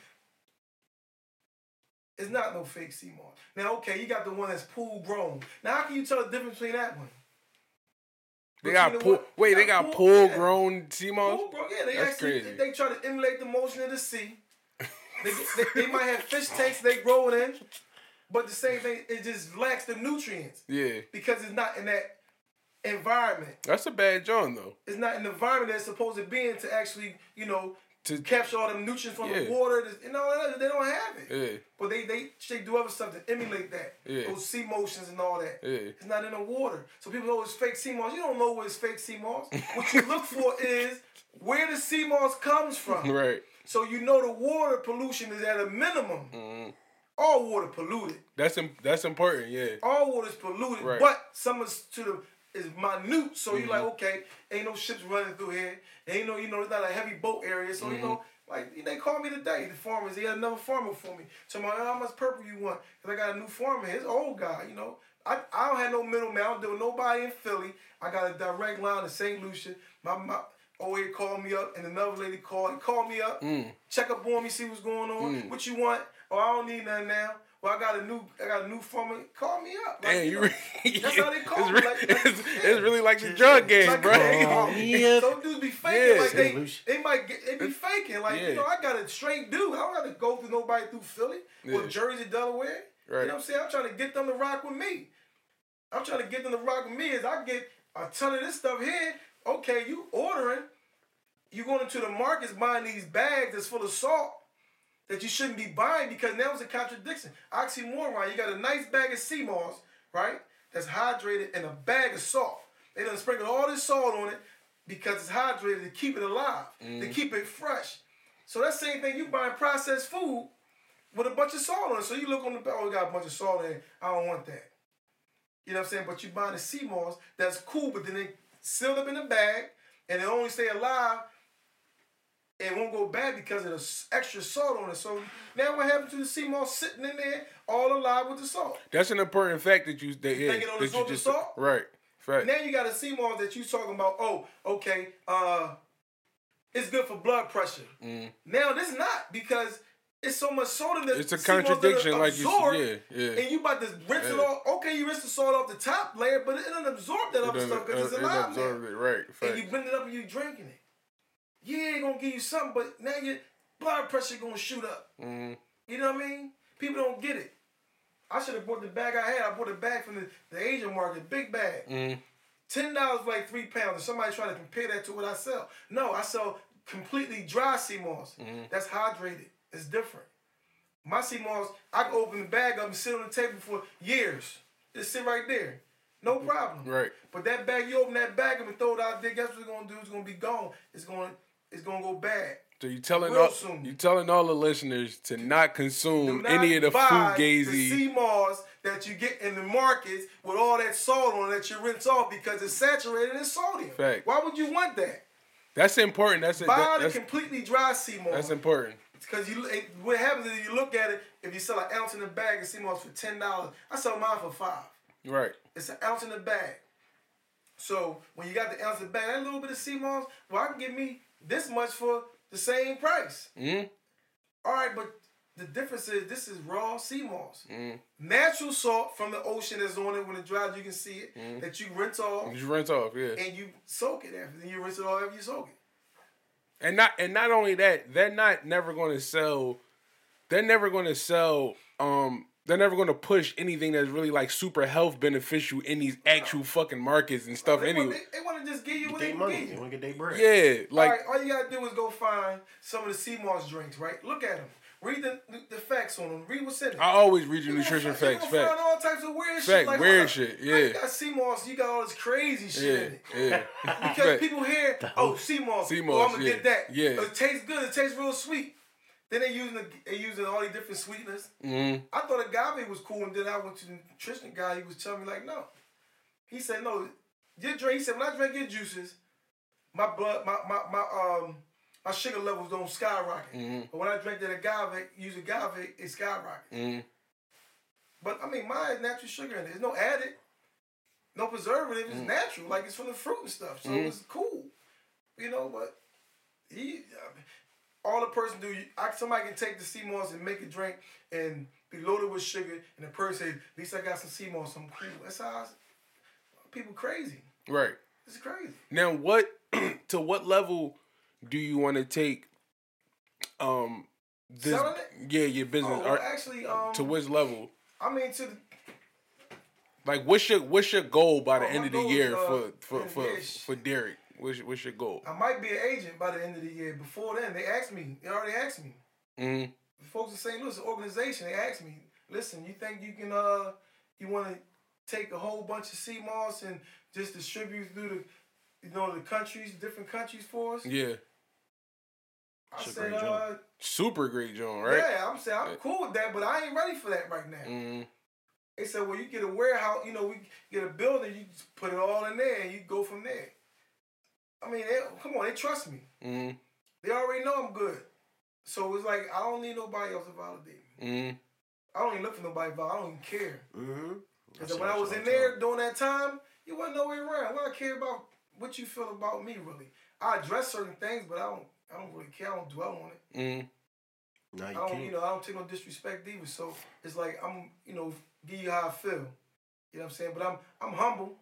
it's not no fake sea moss. Now, okay, you got the one that's pool grown. Now, how can you tell the difference between that one? They got the pool. one- Wait, you they got pool grown sea moss. Pool grown, yeah. They That's actually crazy. they try to emulate the motion of the sea. They, they, they might have fish tanks they growing in, but the same thing, it just lacks the nutrients Yeah. because it's not in that environment. That's a bad John though. It's not in the environment that's supposed to be in to actually, you know, To capture all the nutrients from the Yeah. water. You know, they don't have it. yeah. But they, they they do other stuff to emulate that. Yeah. Those sea motions and all that. Yeah. It's not in the water. So people know it's fake sea moss. You don't know what is fake sea moss. what you look for is where the sea moss comes from. Right. So you know the water pollution is at a minimum. Mm-hmm. All water polluted. That's im- that's important. Yeah. All water is polluted, Right. but some is to the is minute. So you're like, Mm-hmm. okay, ain't no ships running through here. Ain't no, you know, it's not a heavy boat area. So you know, Mm-hmm. like they called me today. The farmers, he had another farmer for me. So I'm like, how much purple you want? Cause I got a new farmer. His old guy, you know. I, I don't have no middleman. I don't deal with nobody in Philly. I got a direct line to St. Lucia. My, my OA called me up, and another lady called. He called me up, Mm. check up on me, see what's going on. What you want? Oh, I don't need nothing now. Well, I got a new, I got a new farmer. Call me up. Like, Damn, you. know, Really, that's how they call it's, me. re- Like, it's, yeah. it's really like the drug game, Like, bro. hey, Call. Some dudes be faking Yeah. like they, they might get, they be faking like Yeah. you know I got a straight dude. I don't got to go through nobody through Philly or Jersey, Delaware. You know what I'm saying? I'm trying to get them to rock with me. I'm trying to get them to rock with me. As I get a ton of this stuff here. Okay, you ordering? You going into the markets buying these bags that's full of salt that you shouldn't be buying because now it's a contradiction. Oxymoron. You got a nice bag of sea moss, right? That's hydrated and a bag of salt. They done sprinkle all this salt on it because it's hydrated to keep it alive, to mm. keep it fresh. So that same thing you buying processed food with a bunch of salt on it. So you look on the bag, oh, got a bunch of salt in it. I don't want that. You know what I'm saying? But you buying the sea moss, that's cool, but then they sealed up in the bag and they only stay alive it won't go bad because of the extra salt on it. So now what happened to the sea moss sitting in there all alive with the salt? That's an important fact that you that, yeah, think it on that you the salt? right. Fact. Now you got a sea moss that you talking about, oh, okay, uh, it's good for blood pressure. Now this is not because it's so much salt in the Mm. It's a sea moss that contradiction, it like you said. Yeah, yeah. And you about to rinse it off. Okay, you rinse the salt off the top layer, but it doesn't absorb that other stuff because it's it alive absorbs it, right? and you blend it up and you drinking it. Yeah, gonna give you something, but now your blood pressure gonna shoot up. Mhm. You know what I mean? People don't get it. I should have bought the bag I had. I bought a bag from the, the Asian market, big bag. Mhm. Ten dollars for like three pounds. And somebody try to compare that to what I sell. No, I sell completely dry sea moss. Mm-hmm. That's hydrated. It's different. My sea moss, I can open the bag up and sit on the table for years. Just sit right there. No problem. Mm-hmm. Right. But that bag, you open that bag up and throw it out there, guess what it's gonna do? It's gonna be gone. It's gonna it's gonna go bad. So you telling Real all soon. you telling all the listeners to not consume not any of the fugazi. The sea moss that you get in the markets with all that salt on it that you rinse off because it's saturated in sodium. Fact. Why would you want that? That's important. That's a, Buy that, the that's, completely dry sea moss. that's important. Because you, it, what happens is you look at it. If you sell an ounce in a bag of sea moss for ten dollars, I sell mine for five. Right. It's an ounce in a bag. So when you got the ounce of bag, that little bit of sea moss, well, I can get me this much for the same price. Mm. All right, but the difference is this is raw sea moss. Mm. Natural salt from the ocean is on it when it dries. You can see it Mm. that you rinse off You rinse off, yeah. and you soak it after. Then you rinse it off after you soak it. And not and not only that, they're not never going to sell. They're never going to sell. Um, they're never going to push anything that's really like super health beneficial in these actual fucking markets and stuff. They, Anyway, want, they, want to just give you Get what their they money. give They you. want to get their bread. yeah, like all right, all you gotta do is go find some of the sea moss drinks, right? Look at them. Read the, the, the facts on them. Read what's in it. I always read your You gonna nutrition find- you facts. gonna Facts. Find all types of weird Fact, shit. Like, weird hold up. shit, How You got sea moss. You got all this crazy shit in it. yeah. Because Fact. people hear, oh, sea moss. Sea Oh, moss, I'm gonna yeah, get that. yeah. It tastes good. It tastes real sweet. Then they using the, they using all these different sweeteners. Mhm. I thought agave was cool, and then I went to the nutrition guy. He was telling me like, no. He said no. Your drink. He said when I drink your juices, my blood, my my my um. My sugar levels don't skyrocket. Mhm. But when I drink that agave, use agave, it skyrockets. Mhm. But I mean, mine has natural sugar in it. There's no added, no preservative. It's natural, like it's from the fruit and stuff. So Mm. it's cool, you know. But he, all the person do, you- I, somebody can take the sea moss and make a drink and be loaded with sugar, and the person say, "At least I got some sea moss. I'm cool." That's how people crazy. Right. It's crazy. Now, what to what level do you want to take? Um, this Selling it? yeah, your business. Oh, well, actually, um, to which level? I mean, to the, Like, what's your what's your goal by the Oh, end of the year is, uh, for for for, for Derrick? What's what's your goal? I might be an agent by the end of the year. Before then, they asked me. They already asked me. Mm-hmm. the folks in St. Louis, the organization, they asked me, listen, you think you can uh you wanna take a whole bunch of sea moss and just distribute through the you know the countries, different countries for us? Yeah, I It's said, great uh job. super great, John. Right? yeah, I'm saying I'm cool with that, but I ain't ready for that right now. Mm-hmm. They said, well, you get a warehouse, you know, we get a building, you just put it all in there and you go from there. I mean, they, come on, they trust me. Mm-hmm. They already know I'm good. So it's like I don't need nobody else to validate me. Mm-hmm. I don't even look for nobody to validate. I don't even care. Mm-hmm. Because when I was in there during that time, you wasn't nowhere around. What I care about what you feel about me really. I address certain things, but I don't I don't really care. I don't dwell on it. Mm-hmm. No, I you don't can't. you know, I don't take no disrespect either. So it's like I'm, you know, give you how I feel. You know what I'm saying? But I'm I'm humble.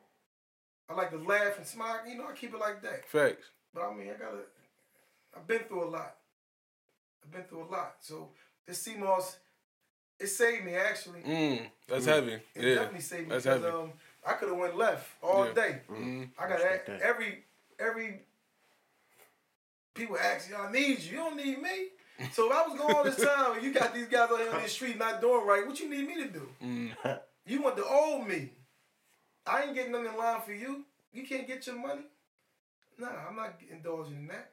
I like to laugh and smile, you know, I keep it like that. Facts. But I mean I gotta I've been through a lot. I've been through a lot. So this sea moss, it saved me actually. Mm. That's Mm. heavy. It Yeah. definitely saved me That's because heavy. um I could have went left all Yeah. day. Mm-hmm. I got Respect a, that. every every people ask you, I need you. You don't need me. So if I was going all this time and you got these guys out here on the street not doing right, what you need me to do? Mm. You want the old me. I ain't getting nothing in line for you. You can't get your money. Nah, I'm not indulging in that.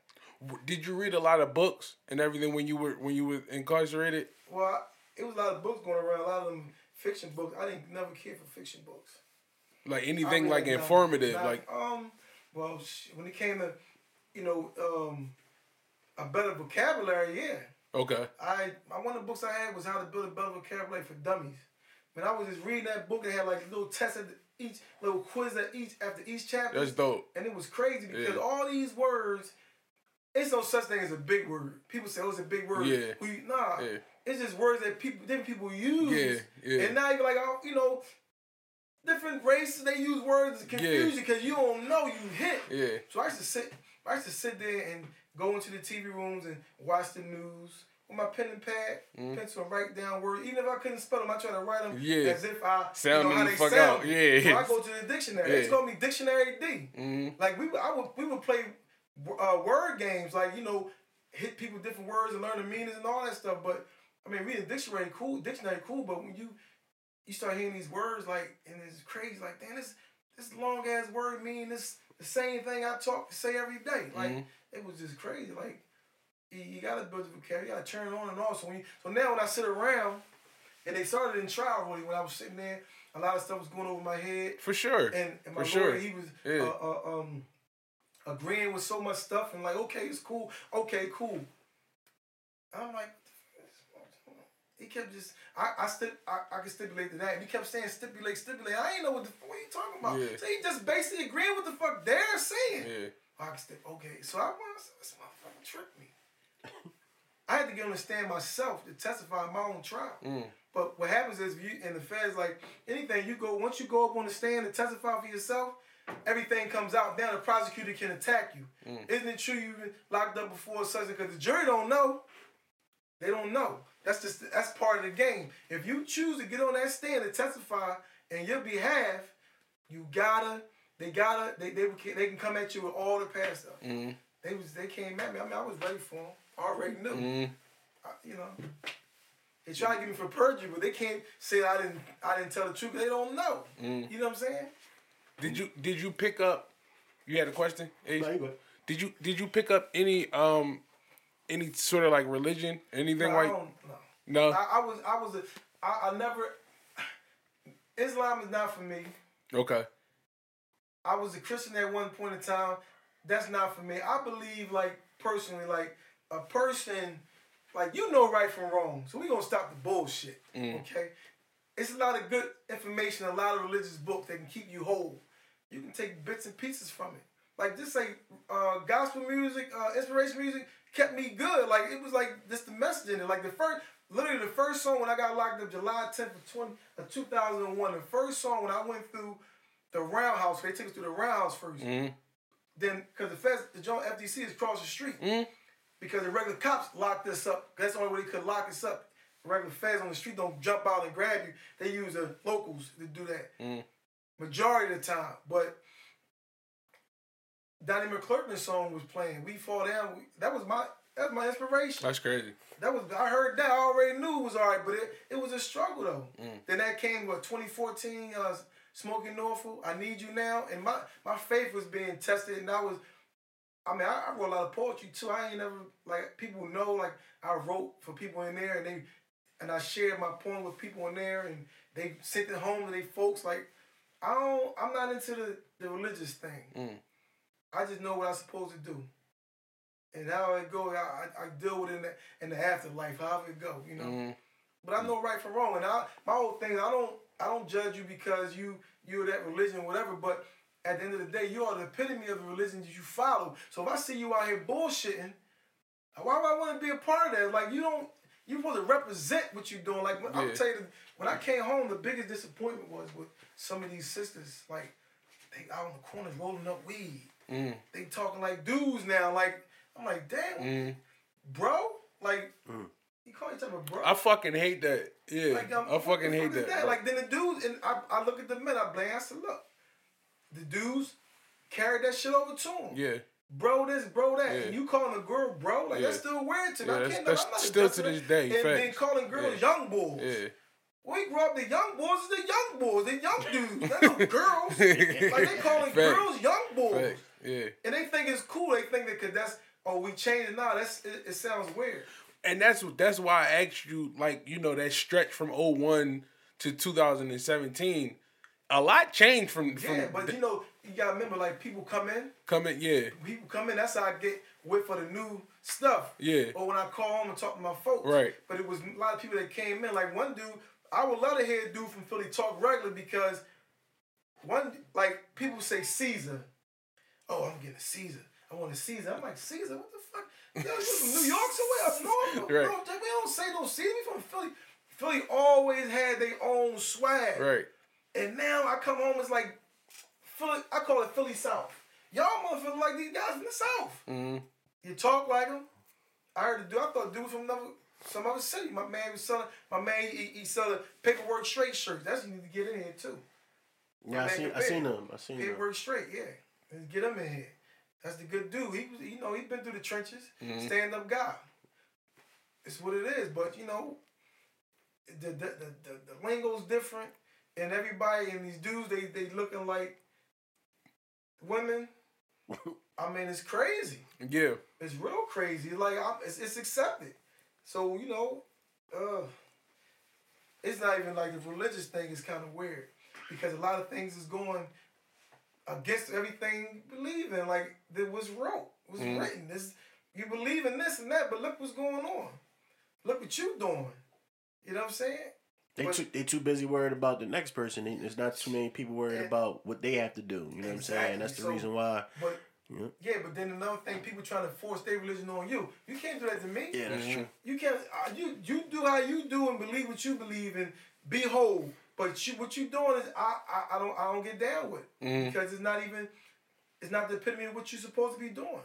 Did you read a lot of books and everything when you were when you were incarcerated? Well, I, it was a lot of books going around, a lot of them fiction books. I didn't never care for fiction books. Like anything like informative, not- like um, well, when it came to, you know, um, a better vocabulary, yeah. okay. I, I one of the books I had was How to Build a Better Vocabulary for Dummies. Man, I was just reading that book. It had like little tests each little quiz at each after each chapter, That's dope. and it was crazy because Yeah. all these words. It's no such thing as a big word. People say, "Oh, it's a big word." Yeah. We, nah, Yeah. it's just words that people, different people use. Yeah, yeah. And now you're like, oh, you know, different races they use words to confuse you because you don't know you hit. Yeah. So I used to sit, I used to sit there and go into the TV rooms and watch the news with my pen and pad, pencil, and write down words. Even if I couldn't spell them, I try to write them Mm-hmm. Yeah. as if I Sound you know how they the sound. out. Yeah. So I go to the dictionary. It's Yeah. called me Dictionary D. Mm-hmm. Like we, would- I would, we would play uh, word games, like you know, hit people with different words and learn the meanings and all that stuff. But I mean, reading dictionary cool, dictionary cool. But when you you start hearing these words, like and it's crazy, like damn, this this long ass word mean this the same thing I talk to say every day. Like Mhm. it was just crazy. Like you, you gotta build the vocabulary, you gotta turn it on and off. So when you, so now when I sit around, and they started in trial really when I was sitting there, a lot of stuff was going over my head. For sure. And, and my For sure. lawyer, he was Yeah. uh, uh, um, agreeing with so much stuff and like, okay, it's cool. Okay, cool. I'm like, He kept just I I stip, I, I could stipulate to that. And he kept saying stipulate, stipulate. I ain't know what the what are you talking about. Yeah. So he just basically agreeing with the fuck they're saying. Yeah. I can stip okay. So I want this motherfucker tricked me. I had to get on the stand myself to testify in my own trial. Mm. But what happens is, if you in the feds, like anything, you go once you go up on the stand and testify for yourself, everything comes out. Now the prosecutor can attack you. Mm. Isn't it true you've been locked up before a such? Because the jury don't know. They don't know. That's just that's part of the game. If you choose to get on that stand and testify in your behalf, you gotta. They gotta. They they can, they can come at you with all the past stuff. Mm. They was they came at me. I mean, I was ready for them. I already knew. Mm. I, you know. They tried to get me for perjury, but they can't say I didn't. I didn't tell the truth. They don't know. Mm. You know what I'm saying? Did you did you pick up? You had a question. Ace? No. Did you did you pick up any um any sort of like religion anything No, I like don't. No. no I, I was. I was. A, I, I never. Islam is not for me. okay I was a Christian at one point in time. That's not for me. I believe, like personally, like a person, like you know right from wrong. So we gonna stop the bullshit. Okay. It's a lot of good information, a lot of religious books that can keep you whole. You can take bits and pieces from it. Like just say uh, gospel music, uh, inspiration music kept me good. Like it was like just the message in it. Like the first, literally the first song when I got locked up, July 10th of 20, of 2001. The first song when I went through the roundhouse, they took us through the roundhouse 1st Mhm. Then, because the feds, the joint FDC is across the street. Mhm. Because the regular cops locked us up. That's the only way they could lock us up. The regular feds on the street don't jump out and grab you. They use the locals to do that. Mm. Majority of the time. But Donnie McClurkin's song was playing. We Fall Down. We, that was my that was my inspiration. that's crazy That was I heard that. I already knew it was alright, but it, it was a struggle though. Mm. Then that came what 2014, uh, Smokie Norful. I need you now, and my my faith was being tested, and I was. I mean, I, I wrote a lot of poetry too. I ain't never like people know like I wrote for people in there, and they and I shared my poem with people in there, and they sent it home to their folks. Like I don't, I'm not into the the religious thing. Mm. I just know what I'm supposed to do. And how it go, I, I, I deal with it in the, in the afterlife, however it go, you know. Mhm. But I know right from wrong, and I my whole thing, I don't I don't judge you because you you're that religion, whatever. But at the end of the day, you are the epitome of the religion that you follow. So if I see you out here bullshitting, why would I want to be a part of that? Like you don't, you supposed to represent what you're doing. Like when, I'll Yeah. tell you, when I came home, the biggest disappointment was with some of these sisters. Like they out in the corners rolling up weed. Mm. They talking like dudes now. Like I'm like, damn, Mm. bro. Like you call each other bro. I fucking hate that yeah Like, I fucking hate fuck is that, Like then the dudes, and I, I look at the men, I blame. I said, look, the dudes carried that shit over to them. yeah Bro, this, bro, that. Yeah. And you calling a girl bro, like that's Yeah. still weird to me. Yeah, I that's- can't. that's I'm not still to this day, And then facts. calling girls Yeah. young boys. yeah We grew up, the young boys is the young boys, the young dudes, not no girls. like they calling Facts. girls young boys. Yeah And they think it's cool. They think that cause that's oh we changed it now. That's it, it sounds weird. and that's that's why I asked you, like, you know, that stretch from 01 to 2017, a lot changed from from Yeah, but you know you gotta remember like people come in, coming, yeah, people come in. That's how I get with for the new stuff. Yeah. Or when I call home and talk to my folks. Right. But it was a lot of people that came in. Like one dude, I would love to hear a dude from Philly talk regular because one like people say Caesar. Oh, I'm getting a Caesar. I want a Caesar. I'm like Caesar. What the fuck? Yo, you from New York somewhere up north? Right. We don't say no Caesar. We from Philly. Philly always had their own swag. right, And now I come home, it's like Philly. I call it Philly South. Y'all motherfuckers like these guys in the South. Mhm. You talk like them. I heard a dude. I thought a dude from another, some other city. My man was selling. My man he, he selling paperwork straight shirts. That's you need to get in here too. Yeah, I seen I seen them. I seen them. Paperwork straight, yeah. Let's get him in here. That's the good dude. He was, you know, he's been through the trenches. Mm-hmm. Stand up guy. It's what it is. But you know, the the, the the the lingo's different, and everybody and these dudes they they looking like women. I mean, it's crazy. yeah, It's real crazy. Like I'm, it's, it's accepted. So you know, uh, it's not even like the religious thing is kind of weird because a lot of things is going against everything you believe in. Like that was wrote, was Mhm. written. This you believe in this and that, but look what's going on. Look what you're doing. You know what I'm saying? They But- too they too busy worried about the next person. There's not too many people worried Yeah. about what they have to do. You know what I'm saying? That's the So- reason why. But Yeah. yeah, but then another thing, people trying to force their religion on you. You can't do that to me. Yeah, that's true. You can't. Uh, you you do how you do and believe what you believe and be whole. But you, what you doing is I, I I don't I don't get down with because it's not even it's not the epitome of what you're supposed to be doing.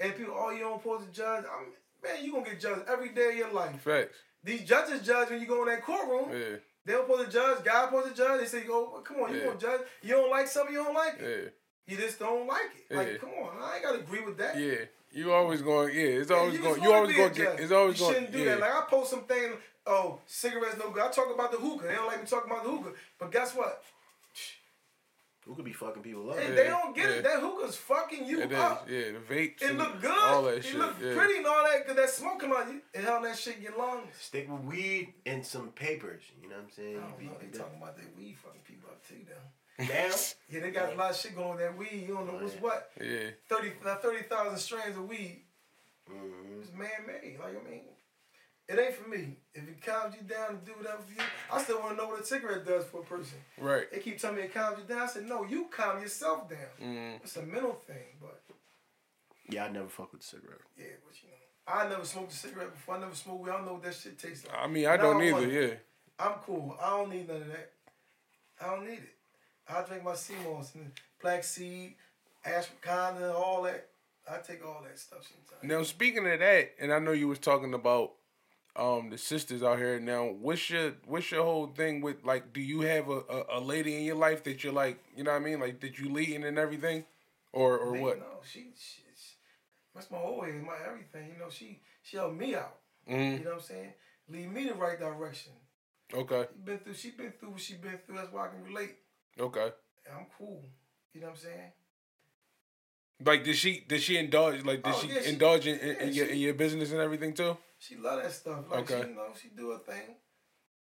And people, oh, you don't supposed to judge. I'm, man, you gonna get judged every day of your life. Facts. These judges judge when you go in that courtroom. Yeah. They don't supposed to judge. God supposed to judge. They say, "Oh, come on, you Yeah. gonna judge? You don't like something, you don't like it. Yeah. You just don't like it. Like, Yeah. come on, I ain't gotta agree with that. Yeah. You always going. Yeah. It's always going. You always going. to get It's always you going. shouldn't do that. Like I post something. Oh, cigarettes no good. I talk about the hookah. They don't like me talking about the hookah. But guess what? Who could be fucking people up? And Yeah, they don't get yeah. it. That hookah's fucking you It is. up. Yeah. The vapes. It and look good. All that it shit. look yeah. pretty and all that. Cause that smoke come out, you, and how that shit get lungs. Stick with weed and some papers. You know what I'm saying? I don't You know. be- They talking about that weed fucking people up too, though. Now, Yeah, they got a lot of shit going with that weed. You don't know what's what. Yeah. 30 now 30,000 strands of weed. Mhm. It's man made. Like, I mean, it ain't for me. If it calms you down and do whatever for you, I still want to know what a cigarette does for a person. Right. They keep telling me it calms you down. I said, no, you calm yourself down. Mm. It's a mental thing, but yeah, I never fuck with the cigarette. yeah, but you know. I never smoked a cigarette before. I never smoked weed. I don't know what that shit tastes like. I mean, I And don't want either. Yeah. I'm cool. I don't need none of that. I don't need it. I drink my sea moss and black seed, ashwagandha, all that. I take all that stuff sometimes. Now speaking of that, and I know you was talking about um the sisters out here. Now, what's your what's your whole thing with like? Do you have a, a, a lady in your life that you're like, you know what I mean, like that you leading and everything, or or Man, what? No, she, she, she that's my whole head, my everything. You know, she she helped me out. Mm, You know what I'm saying? Lead me the right direction. okay, She been through. She been through what she been through. That's why I can relate. okay. And I'm cool. You know what I'm saying? Like, did she did she indulge? Like, did Oh, she, yeah, she- indulge in, in, yeah, in your she- in your business and everything too? She love that stuff. Like Okay. she, you know, she do a thing.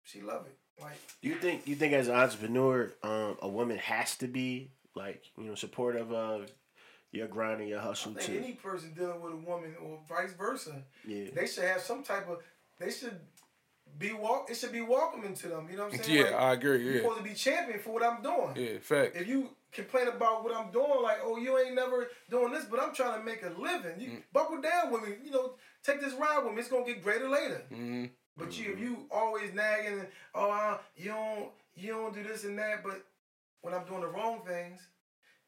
She love it. Like You think you think as an entrepreneur, um, a woman has to be like you know supportive of your grind and your I hustle think too? any person dealing with a woman or vice versa, Yeah. they should have some type of. They should be walk. It should be welcoming to them. You know what I'm saying? Yeah, Like, I agree. You're Yeah, supposed to be champion for what I'm doing. yeah, fact. If you complain about what I'm doing, like, oh, you ain't never doing this, but I'm trying to make a living. You Mm. buckle down with me. You know, take this ride with me. It's gonna get greater later. Mm-hmm. But you, if you always nagging, and, oh, uh, you don't, you don't do this and that. But when I'm doing the wrong things,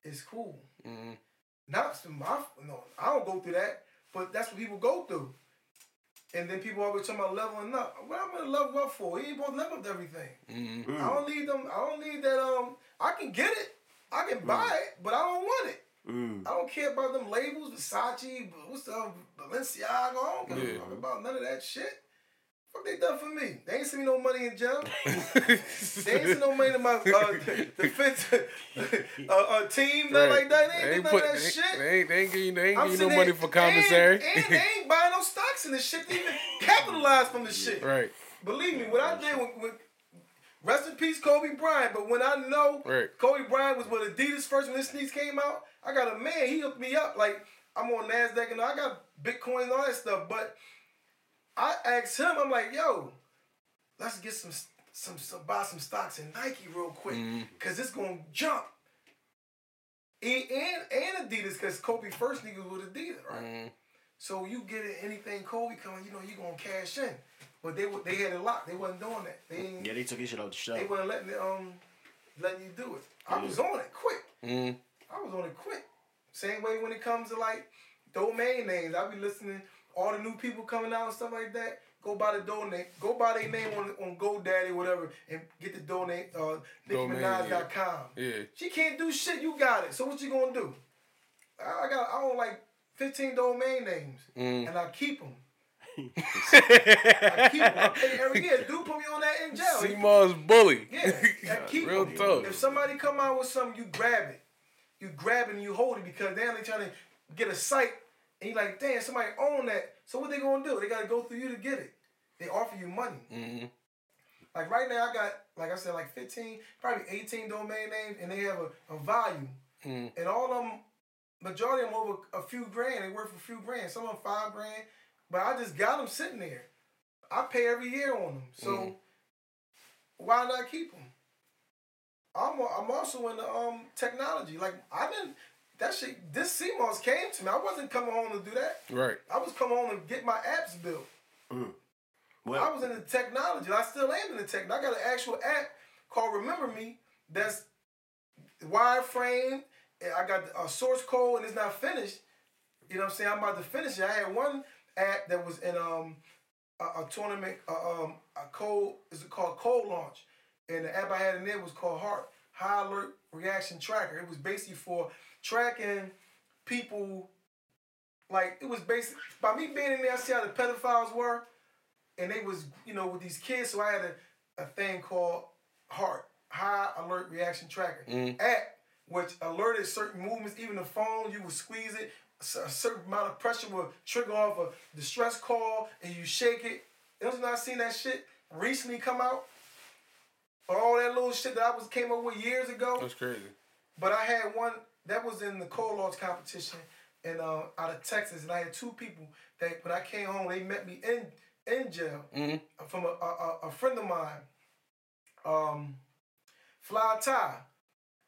it's cool. Mm-hmm. Not some my, no, I don't go through that. But that's what people go through. And then people always talking about leveling up. What I'm gonna level up for? He ain't supposed to level up to everything. Mm-hmm. Mm. I don't need them. I don't need that. Um, I can get it. I can buy it, but I don't want it. Mm. I don't care about them labels, Versace, what's the Balenciaga. I don't give a fuck about none of that shit. Fuck they done for me. They ain't send me no money in jail. They ain't send no money to my uh, defense uh, uh, team, nothing like that. They ain't, do none of that they, shit. They ain't, they ain't give you, they ain't you no money for commissary. And, and they ain't buying no stocks in this shit. They even capitalize from the shit. right, Believe me, what I did when, when rest in peace Kobe Bryant, but when I know Right. Kobe Bryant was with Adidas first when his sneaks came out, I got a man, he hooked me up. Like I'm on NASDAQ and I got Bitcoin and all that stuff. But I asked him, I'm like, yo, let's get some some, some buy some stocks in Nike real quick. Cause it's gonna jump. And and, and Adidas, cause Kobe first nigga was with Adidas, right? Mhm. So you get anything Kobe coming, you know, you gonna cash in. But they they had it locked. They wasn't doing that. They ain't, Yeah, they took his shit out the show. they wasn't letting it, um letting you do it. I was on it quick. Mhm. I was on it quick. Same way when it comes to like domain names. I be listening all the new people coming out and stuff like that. Go buy the domain. Go buy their name on on GoDaddy or whatever and get the donate uh Domain, NickiMinaj.com. yeah. She can't do shit. You got it. So what you gonna do? I I got I own like 15 domain names Mm. and I keep them. I keep. I pay every year. Dude put me on that in jail. Seymour's bully. yeah, I keep Real tough. If somebody come out with something, you grab it. You grab it and you hold it because now they trying to get a site and you like, damn, somebody own that. So what they gonna do? They gotta go through you to get it. They offer you money. Mhm. Like right now, I got like I said, like 15, probably 18 domain names, and they have a, a volume. Mhm. And all of them, majority of them over a few grand. They worth a few grand. Some of them five grand. But I just got them sitting there. I pay every year on them. So Mhm. why not keep them? I'm I'm also in the um technology. Like I didn't that shit. This sea moss came to me. I wasn't coming home to do that. Right. I was coming home to get my apps built. Well, I was in the technology. I still am in the tech. I got an actual app called Remember Me that's wireframe. I got a source code and it's not finished. You know what I'm saying? I'm about to finish it. I had one app that was in um a, a tournament, uh, um a code is it called CodeLaunch, and the app I had in there was called Heart High Alert Reaction Tracker. It was basically for tracking people. Like it was basically by me being in there, I see how the pedophiles were and they was you know with these kids. So I had a, a thing called Heart High Alert Reaction Tracker app, which alerted certain movements. Even the phone, you would squeeze it. A certain amount of pressure will trigger off a distress call, and you shake it. You know, not seen that shit recently come out. Or All that little shit that I was came up with years ago. That's crazy. But I had one that was in the CodeLaunch competition in uh, out of Texas, and I had two people that when I came home, they met me in in jail from a, a a- a friend of mine, um, Fly Ty.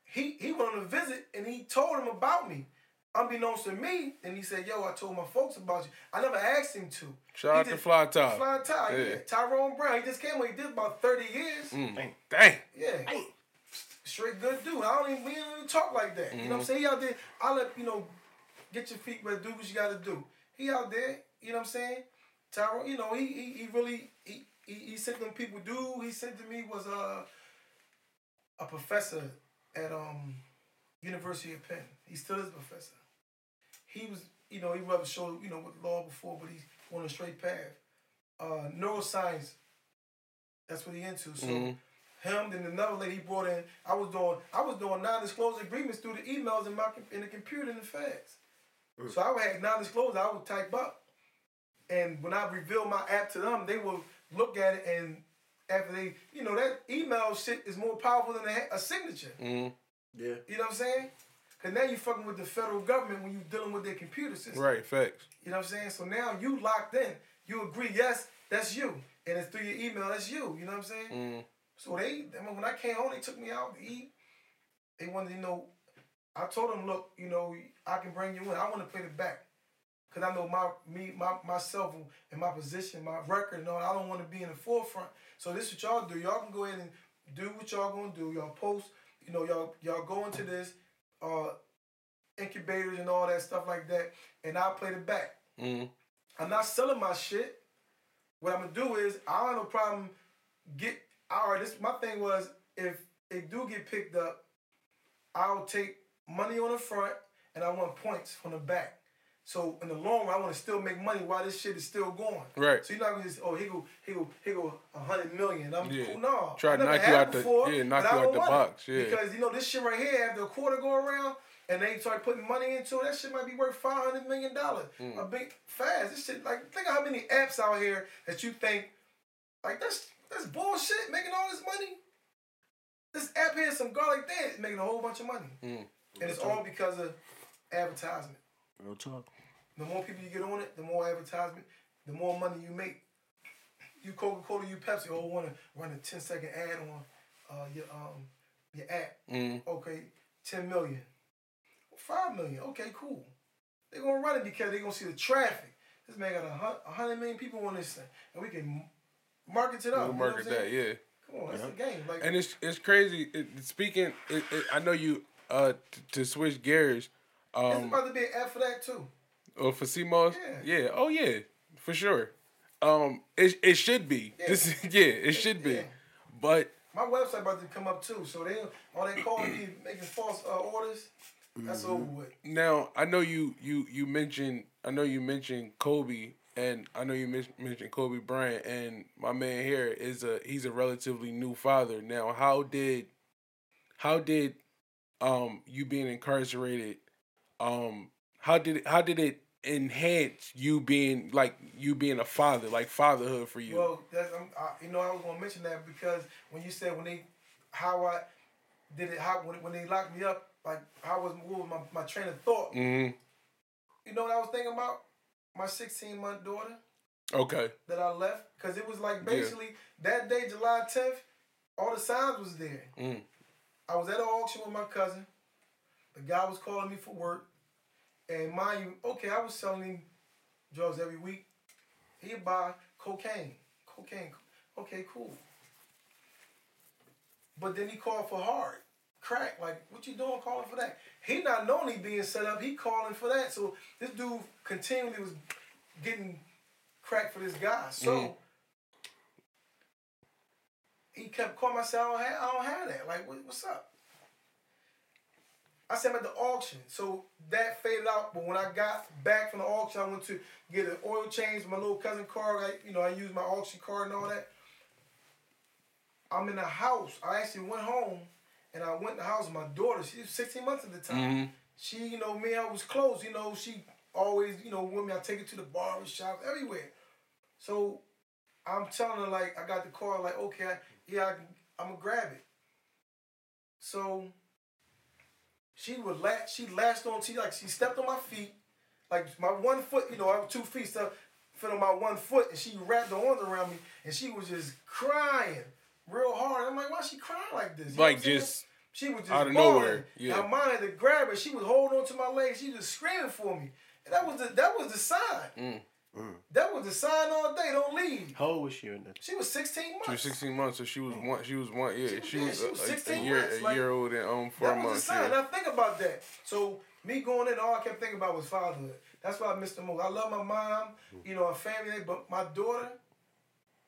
He he went on a visit and he told him about me. Unbeknownst to me, and he said, "Yo, I told my folks about you. I never asked him to." Shout He out to did- Fly Ty. Fly Ty, yeah. Yeah. Tyrone Brown. He just came. When he did about thirty years. Mm. Dang. Yeah. Straight good dude. I don't even we don't even talk like that. You know Mm-hmm. what I'm saying? He out there, I let you know, get your feet wet, do what you gotta do. He out there, you know what I'm saying? Tyrone, you know, he he, he really he, he he sent them people dude he sent to me was uh, a professor at um University of Penn. He still is a professor. He was, you know, he rubbed shoulder, you know, with law before, but he's on a straight path. Uh neuroscience, that's what he into. So Mhm. him and another lady he brought in. I was doing I was doing non-disclosure agreements through the emails in my in the computer in the fax. So I would have non-disclosure. I would type up, and when I reveal my app to them, they will look at it and after they, you know, that email shit is more powerful than a, a signature. Mm. yeah. You know what I'm saying? Cause now you fucking with the federal government when you dealing with their computer system. Right. Facts. You know what I'm saying? So now you locked in. You agree, yes, that's you. And it's through your email, that's you. You know what I'm saying? Mm. So they, I mean, when I came home, they took me out to eat. They wanted, you know, I told them, look, you know, I can bring you in. I want to play the back. Cause I know my me my myself and my position, my record, and all. I don't want to be in the forefront. So this is what y'all do. Y'all can go ahead and do what y'all gonna do. Y'all post, you know, y'all y'all go into this uh incubators and all that stuff like that, and I'll play the back. Mm. I'm not selling my shit. What I'm gonna do is I don't have no problem get all right, this my thing was if it do get picked up, I'll take money on the front and I want points on the back. So in the long run, I want to still make money while this shit is still going. Right. So you're not gonna just oh he go he go he go a hundred million. I'm Yeah. cool. No. Try I to never knock you had out the- before, yeah, knock you out the want it. box, yeah. Because you know this shit right here after a quarter go around and they start putting money into it, that shit might be worth five hundred million dollars. Mm. A big fast. This shit like think of how many apps out here that you think like that's that's bullshit making all this money. This app here, some garlic dance, making a whole bunch of money, Mm. and it's all because of advertisement. Real talk. The more people you get on it, the more advertisement, the more money you make. You Coca Cola, you Pepsi, all want to run a 10 second ad on uh, your um your app. Mm. Okay, 10 million, 5 million. Okay, cool. They're gonna run it because they're gonna see the traffic. This man got a hundred million people on this thing, and we can market it up. We'll you know market that. Yeah. Come on, that's the game. Like, And it's it's crazy. It, speaking, it, it, I know you. Uh, t- to switch gears. it's Um, about to be an app for that too. Or for sea moss. Yeah. Yeah. Oh yeah, for sure. Um, it it should be. Yeah. This yeah, it should be. Yeah. But My website about to come up too, so they all they calling me making false uh, orders. That's over with. now I know you you you mentioned I know you mentioned Kobe and I know you men- mentioned Kobe Bryant and my man here is a he's a relatively new father. Now how did how did um you being incarcerated um how did it how did it enhance you being like you being a father like fatherhood for you? Well, that's, I, you know, I was gonna mention that because when you said when they, how I did it, how when, when they locked me up, like how was what was my, my train of thought? hmm You know what I was thinking about? My 16 month daughter Okay. that I left because it was like Yeah. basically that day, July 10th. all the signs was there. Mm. I was at an auction with my cousin. The guy was calling me for work. And mind you, okay, I was selling him drugs every week. He'd buy cocaine. Cocaine. Okay, cool. But then he called for hard. Crack. Like, what you doing calling for that? He not knowing he being set up, he calling for that. So this dude continually was getting crack for this guy. So Mhm. he kept calling. I said, I don't have, I don't have that. Like, what, what's up? I said I'm at the auction. So that faded out. But when I got back from the auction, I went to get an oil change, for my little cousin car. I, you know, I used my auction card and all that. I'm in the house. I actually went home and I went to the house with my daughter. She was 16 months at the time. Mhm. She, you know, me, I was close. You know, she always, you know, with me. I take her to the barber shop, everywhere. So I'm telling her, like, I got the car, like, okay, I, yeah, I, I'm going to grab it. So she would latch, she latched on, she like, she stepped on my feet, like my one foot, you know, I have two feet stuff fit on my one foot, and she wrapped her arms around me, and she was just crying real hard. I'm like, why she crying like this? You Like what I'm saying? just She was just out of bawling. nowhere, yeah. Mine had to grab her. She was holding on to my leg. She was screaming for me. And that was the that was the sign. Mm. That was the sign all day. Don't leave. How old was she in that? She was 16 months. she was 16 months, so she was one. She was one. Yeah, She- she yeah, was, she was a- a, 16 a year months, a like, year old and um four That was the months. sign. Yeah. Now think about that. So me going in, all I kept thinking about was fatherhood. That's why I missed the most. I love my mom, you know, her family, but my daughter,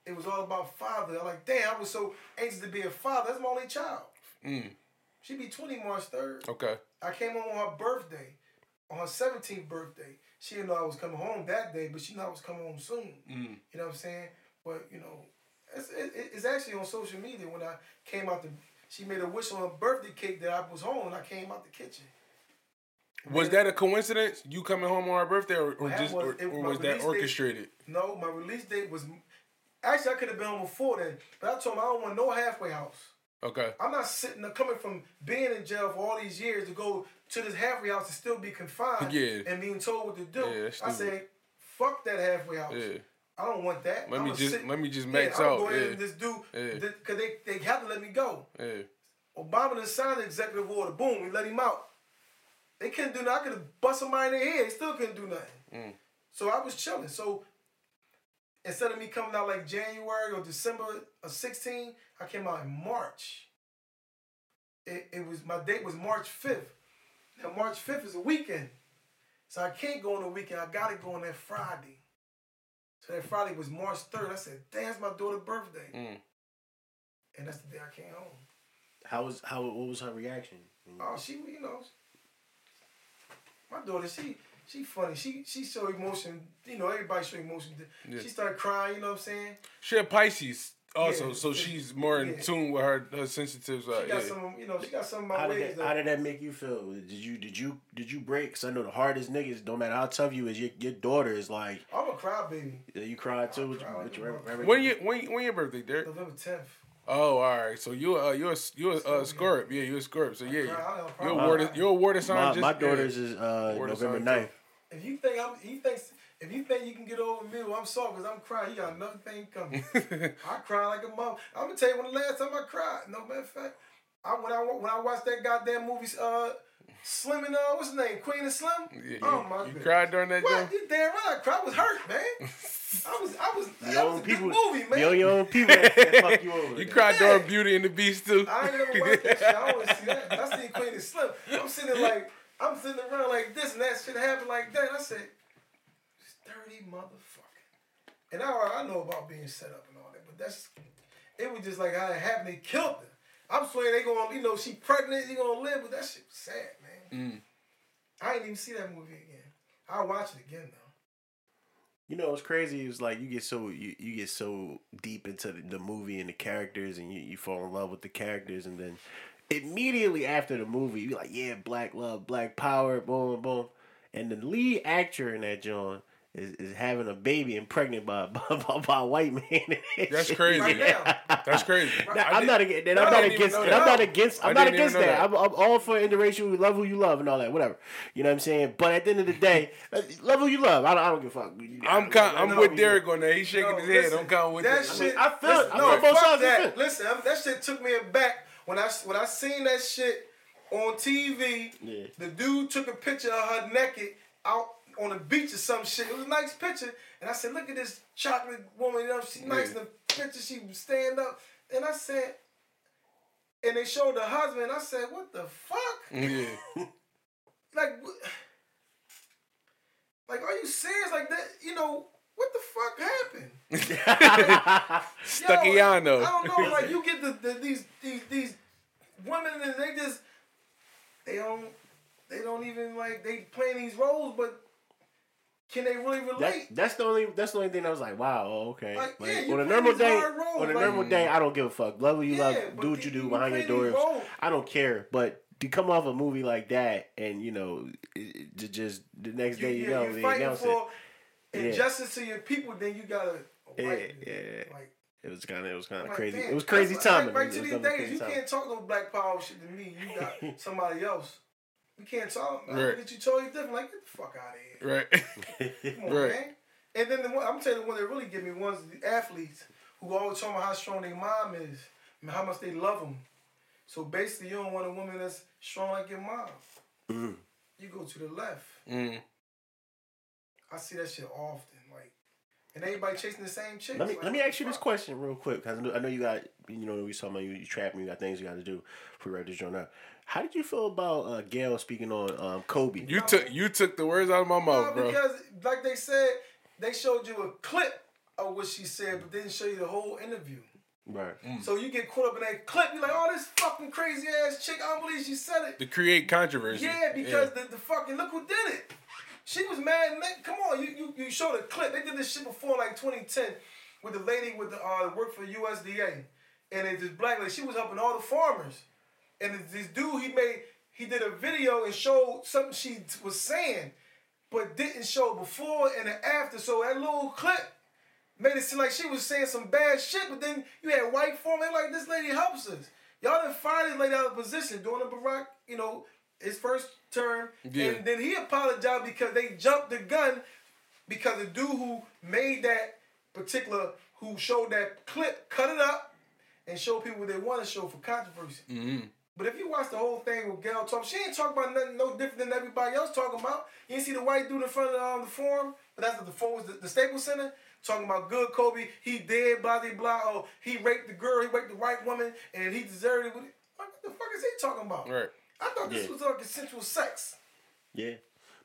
it was all about father. I'm like, damn, I was so anxious to be a father. That's my only child. Mm. She be 20 March 3rd. Okay. I came home on her birthday, on her 17th birthday. She didn't know I was coming home that day, but she knew I was coming home soon. Mm. You know what I'm saying? But you know, it's, it, it's actually on social media when I came out the. She made a wish on her birthday cake that I was home and I came out the kitchen. Was that a coincidence? You coming home on her birthday, or, or just, or, was, it- or was that release date- orchestrated? No, my release date was. Actually, I could have been home before then, but I told him I don't want no halfway house. Okay. I'm not sitting there coming from being in jail for all these years to go to this halfway house and still be confined Yeah. and being told what to do. Yeah, I said, fuck that halfway house. Yeah. I don't want that. Let me I'ma just sit- let me just yeah, max I'm out. Go ahead Yeah. and just do Yeah. because they, they have to let me go. Yeah. Obama done signed the executive order. Boom, we let him out. They couldn't do nothing. I could have bust somebody in their head. They still couldn't do nothing. Mm. So I was chilling. So instead of me coming out like January or December of 16, I came out in March. It, it was my date was March 5th. Now March 5th is a weekend. So I can't go on the weekend. I gotta go on that Friday. So that Friday was March 3rd. I said, damn, it's my daughter's birthday. Mm. And that's the day I came home. How was how? What was her reaction? Oh, she, you know, my daughter, she, she funny. She, she show emotion. You know, everybody show emotion. Yeah. She started crying. You know what I'm saying? She had Pisces also, Yeah, so she's more in yeah. tune with her her sensitive She got Yeah. some, you know, she got some of my How ways. did that, how did that make you feel? Did you did you did you break? Cause I know the hardest niggas, no matter how tough you is, your, your daughter is like I'm a crybaby. Yeah, you cried too. I With, cried with your, like When you when when your birthday, Derrick? November 10th. Oh, all right. So you uh you're a, you're a uh, Scorpio. Scorp. Yeah, you're a Scorp. So yeah, Cry, you're a water you're a water sign. my, just, my yeah. daughter's is uh, November sign, 9th. If you think I'm, he thinks, if you think you can get over me, well, I'm sorry, cause I'm crying. You got another thing coming. I cry like a mom. I'm gonna tell you when the last time I cried. No matter of fact, I when I when I watched that goddamn movie, uh, Slim and uh, what's his name, Queen and Slim. Yeah, oh you- my you goodness. cried during that What? joke? You damn right I cried. I was hurt, man. I was, I was. Your That was a people, good movie, man. your, your own people that, that fuck you over. You man. cried Yeah. during Beauty and the Beast too. I ain't never watched that shit. I don't want to see that. I seen Queen and Slim. I'm sitting there like, I'm sitting around like this and that shit happened like that. I said, sturdy motherfucker. And I, I know about being set up and all that, but that's, it was just like how it happened. They killed her. I'm swearing they gonna, you know, she pregnant, you gonna live, but that shit was sad, man. Mm. I ain't even see that movie again. I'll watch it again though. You know what's crazy is like you get so you, you get so deep into the, the movie and the characters and you, you fall in love with the characters and then immediately after the movie you're like yeah black love black power boom boom and the lead actor in that John is, is having a baby and pregnant by by, by a white man. That's crazy. Right. That's crazy. Now, I I'm not against. And I I'm not against. that. I'm not against. I I'm not against that. that. I'm, I'm all for interracial. Love who you love and all that. Whatever. You know what I'm saying. But at the end of the day, uh, love who you love. I don't. I don't give a fuck. I'm kind, I'm with Derrick on that. He's shaking No, his head. I'm kind of with that that. shit. I feel it. listen, I no, feel both fuck sides that. fence. Listen, that shit took me aback when I when I seen that shit on TV. Yeah. The dude took a picture of her naked out on the beach or some shit. It was a nice picture, and I said, "Look at this chocolate woman. You know, she's nice in the picture. She stand up." And I said, and they showed the husband. I said, "What the fuck? Yeah. Like, like, are you serious? Like that? You know." What the fuck happened? Yo, I don't know. Like you get the, the these these these women and they just they don't they don't even like they playing these roles, but can they really That, relate? that's the only. That's the only thing I was like, wow, oh, okay. Like, Like, yeah, on a normal day, roles, on a like- normal day, I don't give a fuck. Love who you Yeah, love. Do what you you- do you behind your doors. roles. I don't care. But to come off a movie like that and you know, it, it just the next You, day you yeah, know they announce it. For Yeah. injustice to your people, then you gotta. Yeah, right, yeah. Like, It was kind of it was kind of like, crazy. damn, it was crazy that's like- Right, to these days, you timing. can't talk no black power shit to me. You got somebody else. You can't talk. I Right. look at you totally different. Like get the fuck out of here. Right. Come on, Right. man. And then the one, I'm telling you, the one that really get me one's the athletes who always talking about how strong their mom is and how much they love them. So basically, you don't want a woman that's strong like your mom. Mhm. You go to the left. Mm. I see that shit often. Like, and everybody chasing the same chick. Let me like, let me ask you this question real quick because I know, I know you got you know we talking about you, you trapping you got things you got to do before we write this joint out. How did you feel about uh, Gayle speaking on um, Kobe? You took you took the words out of my No, mouth, bro. because like they said, they showed you a clip of what she said, but didn't show you the whole interview. right. So you get caught up in that clip. You're like, oh, this fucking crazy ass chick. I don't believe she said it. To create controversy. Yeah, because The, the fucking look who did it. She was mad. They, come on, you, you you showed a clip. They did this shit before, like 2010, with the lady with the uh worked for USDA, and it, this black lady. She was helping all the farmers, and this, dude he made he did a video and showed something she was saying, but didn't show before and after. So that little clip made it seem like she was saying some bad shit, but then you had white foremen like this lady helps us. Y'all fired this lady out of position during the Barack, you know, his first term. Yeah. And then he apologized because they jumped the gun because the dude who made that particular, who showed that clip, cut it up and showed people what they want to show for controversy. Mm-hmm. But if you watch the whole thing with Gayle talk, she ain't talking about nothing no different than everybody else talking about. You ain't see the white dude in front of um, the forum, but that's what the forum was the, the Staples Center, talking about good Kobe, he dead, blah blah blah. Oh, he raped the girl, he raped the white woman, and he deserved it. What the fuck is he talking about? Right. I thought this Yeah. was like consensual sex. Yeah.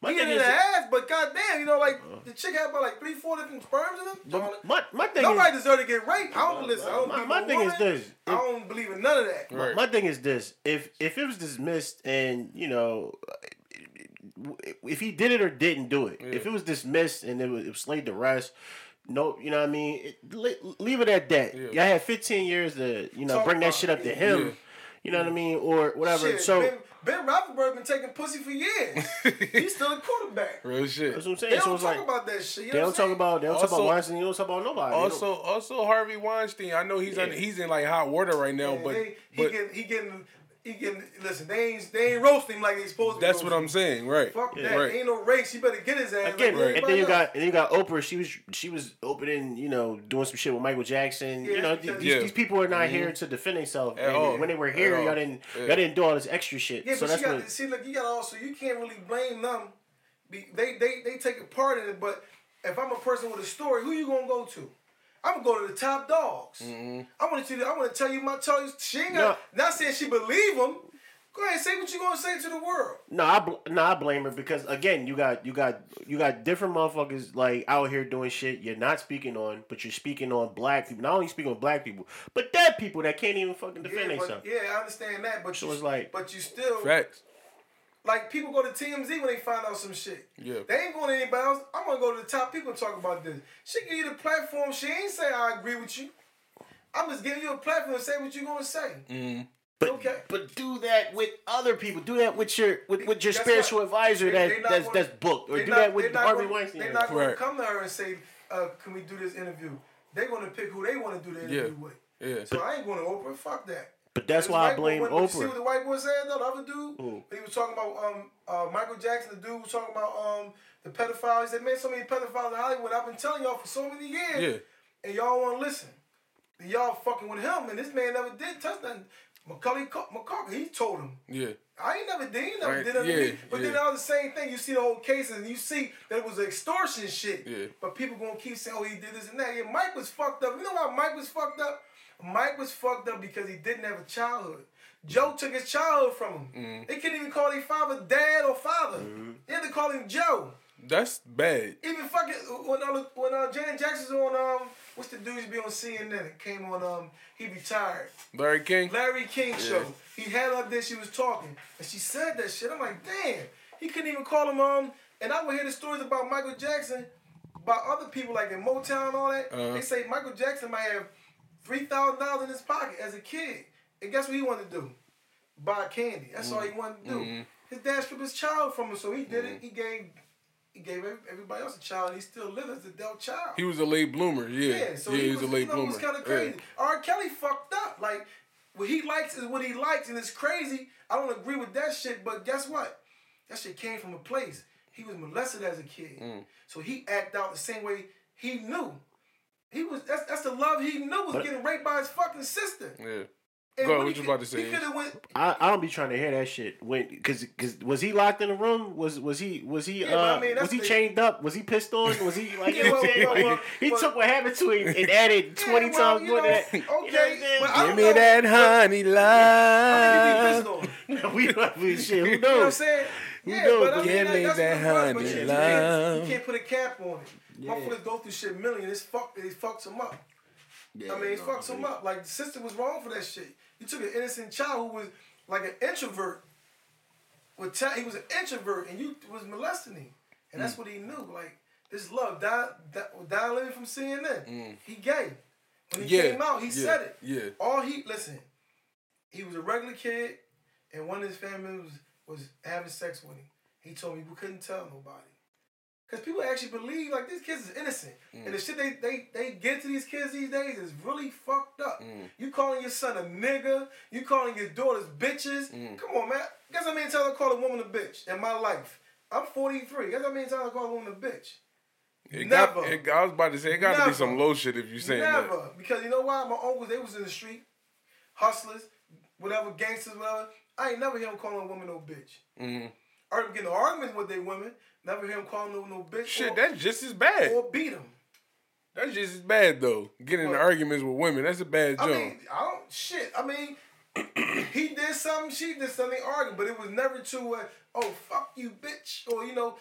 My He thing in is, the ass, but goddamn, you know, like uh-huh. the chick had about like three, four different sperms in them. but my my thing Nobody is, deserve to get raped. I don't listen. I don't my, believe my in thing is woman. this. I don't believe in none of that. My, Right. my thing is this: if if it was dismissed and you know, if he did it or didn't do it, if it was dismissed and it was, it was laid to rest, no, you know what I mean. It, leave it at that. Yeah. Y'all had 15 years to you know Talk bring that shit up to him. Yeah. You know what I mean, or whatever. Shit, so Ben, ben Roethlisberger been taking pussy for years. He's still a quarterback. Real shit. that's what I'm saying. They so don't it's talk like about that shit. You they don't talk about they don't talk about Weinstein. They don't talk about nobody. Also, also Harvey Weinstein. I know he's on, Yeah. he's in like hot water right now, saying? but they, he but getting he getting he getting listen. They ain't they ain't roasting him like they supposed to. be that's what I'm saying, right? Fuck Yeah. that. Right. Ain't no race. He better get his ass. Again, like and then you else. got and then you got Oprah. She was she was opening, you know, doing some shit with Michael Jackson. Yeah, you know, these, Yeah. these people are not mm-hmm. here to defend themselves. At And all. when they were here, y'all didn't Yeah. y'all didn't do all this extra shit. Yeah, so but that's you got what. to see. Look, you got also you can't really blame them. They they they take a part in it. But if I'm a person with a story, who you gonna go to? I'm gonna go to the top dogs. Mm-hmm. I want to. I want to tell you my tell you. She ain't got. Not saying she believe them. Go ahead, say what you gonna say to the world. No, I bl- no, I blame her because again, you got you got you got different motherfuckers like out here doing shit you're not speaking on, but you're speaking on black people. Not only speaking on black people, but dead people that can't even fucking defend Yeah, themselves. yeah, I understand that, but So you, it's like- but you still Facts. Like people go to TMZ when they find out some shit. Yeah. They ain't going to anybody else. I'm gonna go to the top people and talk about this. She give you the platform. She ain't say I agree with you. I'm just giving you a platform to say what you're gonna say. Mm-hmm. But Okay. but do that with other people. Do that with your with, with your Guess spiritual what? advisor They- that they that's gonna- that's booked, or do not- that they with not Harvey gonna- Weinstein. They're not going Right. to come to her and say, uh, "Can we do this interview?" They're going to pick who they want to do the Yeah. interview with. Yeah. So I ain't going to open. Fuck that. But that's why I white boy blame went- but You see what the white boy said though? The other dude, Who? he was talking about um uh, Michael Jackson. The dude was talking about um the pedophile. He said, "Man, so many pedophiles in Hollywood. I've been telling y'all for so many years, Yeah. and y'all won't listen. And y'all fucking with him, and this man never did touch nothing." Macaulay Cu- McCulkin, he told him. Yeah. I ain't never did, he never Right, did nothing to yeah, me. But yeah. then that was the same thing. You see the whole cases and you see that it was extortion shit. Yeah. But people gonna keep saying, oh, he did this and that. Yeah, Mike was fucked up. You know why Mike was fucked up? Mike was fucked up because he didn't have a childhood. Joe took his childhood from him. Mm-hmm. They couldn't even call their father dad or father. They had to call him Joe. That's bad. Even fucking when uh, when uh, Janet Jackson's on um what's the dude be on CNN? It came on um he retired. Larry King. Larry King show. He had up there, she was talking, and she said that shit. I'm like, damn. He couldn't even call him um. And I would hear the stories about Michael Jackson, about other people like in Motown and all that. Uh-huh. They say Michael Jackson might have three thousand dollars in his pocket as a kid, and guess what he wanted to do? Buy candy. That's all he wanted to do. Mm-hmm. His dad stripped his child from him, so he did it. He gave. He gave everybody else a child. He still lived as a adult child. He was a late bloomer. Yeah. Yeah, so yeah, he he's was, a late you know, bloomer. It was kind of Yeah. crazy. R. Kelly fucked up. Like, what he likes is what he likes, and it's crazy. I don't agree with that shit, but guess what? That shit came from a place. He was molested as a kid, Mm. so he act out the same way he knew. He was that's that's the love he knew was But- getting raped by his fucking sister. Yeah. And Go ahead, what you could- about to say? He went. I, I don't be trying to hear that shit. When cause, cause was he locked in a room? Was was he was he Yeah, uh I mean, that's was he the- chained up? Was he pissed on? Was he like you Yeah, know what I'm well, saying? well, well, he well- took what happened to him and added Yeah, twenty well, times you more know, than that. You know okay, saying? Give me know. that honey I think love. pissed on. we don't we shit. Who You know what I'm knows? saying? Yeah, knows, but I but mean, give like, me that what it was, but honey you love. You can't put a cap on it. Motherfuckers go through shit million. It's fuck. It fucks them up. I mean, it fucks them up. Like the sister was wrong for that shit. You took an innocent child who was like an introvert. With ta- he was an introvert, and you was molesting him, and that's mm. what he knew. Like this love, Don, Don, Don Lemon from CNN, mm. he gay. When he Yeah, came out, he yeah, said it. yeah. All he listen, he was a regular kid, and one of his family was was having sex with him. He told me we couldn't tell nobody. Cause people actually believe like these kids is innocent, and mm. the shit they, they they get to these kids these days is really fucked up. Mm. You calling your son a nigga, you calling your daughters bitches. Mm. Come on, man. Guess how many times I call a woman a bitch in my life? I'm 43. Guess how many times I call a woman a bitch? It got, Never. it, I was about to say it got to be some low shit if you saying Never. that. Because you know why? My uncles, they was in the street, hustlers, whatever, gangsters, whatever. I ain't never hear them calling a woman no bitch. Mhm. Or getting arguments with their women. Never hear them calling them no bitch. Shit, or, that's just as bad. or beat them. That's just as bad though. Getting into arguments with women, that's a bad I mean, I don't shit. I mean, he did something, she did something, they argued, but it was never to uh, oh fuck you, bitch, or you know,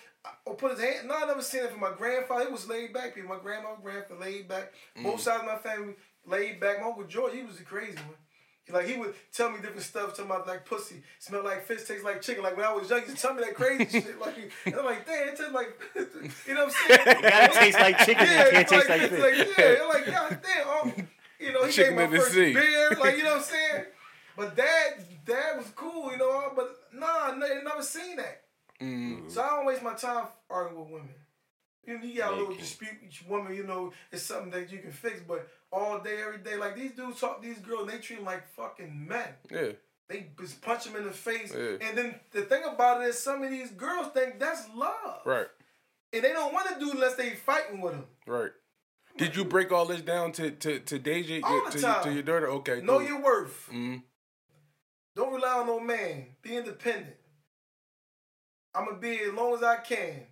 or put his hand. No, I never seen it from my grandfather. It was laid back. People, my grandma, grandfather laid back. Mm. Both sides of my family laid back. My uncle George, he was the crazy one. Like he would tell me different stuff, talking about like pussy, smell like fish, tastes like chicken. Like when I was young, he used to tell me that crazy shit. Like, and I'm like, damn, it tastes like, you know what I'm saying? Gotta taste like chicken. Yeah, it can't taste like, like it's fish. like, yeah, I'm like, God damn, um, you know, he Chicken gave my first sea. beer, like, you know what I'm saying? But dad, dad was cool, you know, but nah, I ne- never seen that. Mm. So I don't waste my time arguing with women. You, know, you got a little dispute with each woman, you know, it's something that you can fix, but all day, every day, like these dudes talk these girls, they treat them like fucking men. Yeah. They just punch them in the face. Yeah. And then the thing about it is some of these girls think that's love. Right. And they don't want to do unless they fighting with them. Right. Did you break all this down to to to Deja, All your, the to, your- to your daughter? Okay. Know cool. your worth. Mhm. Don't rely on no man. Be independent. I'm gonna be as long as I can.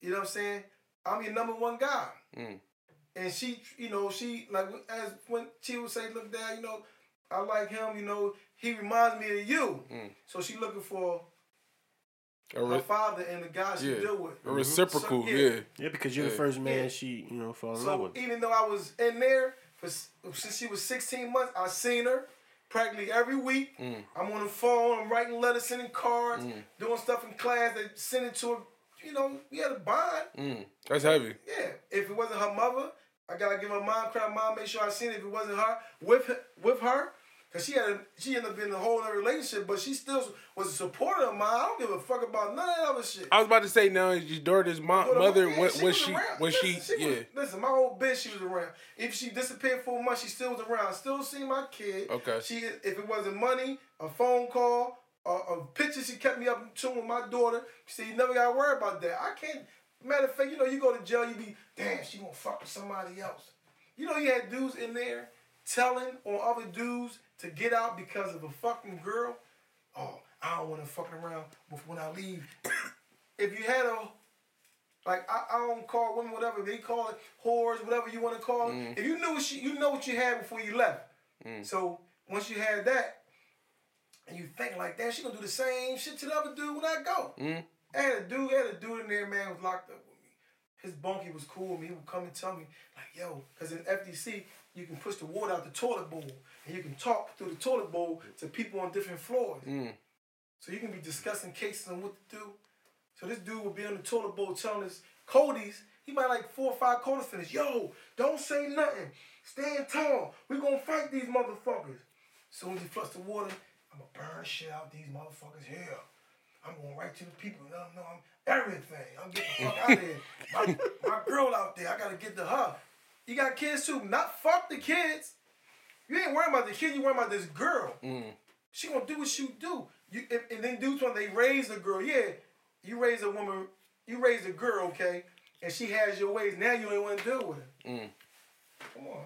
You know what I'm saying? I'm your number one guy. Mm. And she, you know, she like as when she would say, "Look, Dad, you know, I like him. You know, he reminds me of you." Mm. So she looking for A, her father and the guy she yeah. deal with. a reciprocal. So, yeah. yeah. Yeah, because you're the first man Yeah. she, you know, fall in love So with. even though I was in there for since she was 16 months, I seen her practically every week. Mm. I'm on the phone. I'm writing letters, sending cards, doing stuff in class. They send it to her. You know, we had a bond. Mm. That's heavy. Yeah. If it wasn't her mother, I gotta give her mom credit. Mom, make sure I seen it. If it wasn't her, with her, with her, Cause she had a, she ended up in a whole other relationship, but she still was a supporter of mine. I don't give a fuck about none of that other shit. I was about to say now your daughter's mo- But, uh, mother yeah, was, was she she around. was she Listen, yeah was- listen, my old bitch, she was around. If she disappeared for a month, she still was around. I still see my kid. Okay. She, if it wasn't money, a phone call, a, a picture, she kept me up in tune with my daughter. She said, you never got to worry about that. I can't. Matter of fact, you know, you go to jail, you be, damn, she gonna fuck with somebody else. You know, you had dudes in there telling on other dudes to get out because of a fucking girl. Oh, I don't want to fuck around with when I leave. if you had a like I, I don't call women whatever they call it whores whatever you want to call it. Mm. If you knew what you, you know what you had before you left. Mm. So once you had that, and you think like that, she gonna do the same shit to the other dude when I go. Mm. I had a dude, I had a dude in there, man, was locked up with me. His bunkie was cool with me. He would come and tell me like, yo, because in FDC you can push the water out the toilet bowl and you can talk through the toilet bowl to people on different floors. Mm. So you can be discussing cases on what to do. So this dude would be on the toilet bowl telling us Cody's. He might like four or five quarters finish. Yo, don't say nothing. Stand tall. We gonna fight these motherfuckers. As Soon as he flush the water, I'm gonna burn shit out these motherfuckers here. I'm going right to the people. Let them know I'm everything. I'm getting the fuck out of here. My, my girl out there, I gotta get to her. You got kids too. Not fuck the kids. You ain't worrying about the kid. You worrying about this girl. Mm. She gonna do what she do. You and, and then dudes when they raise a girl, yeah, you raise a woman, you raise a girl, okay, and she has your ways. Now you ain't want to deal with her. Mm. Come on.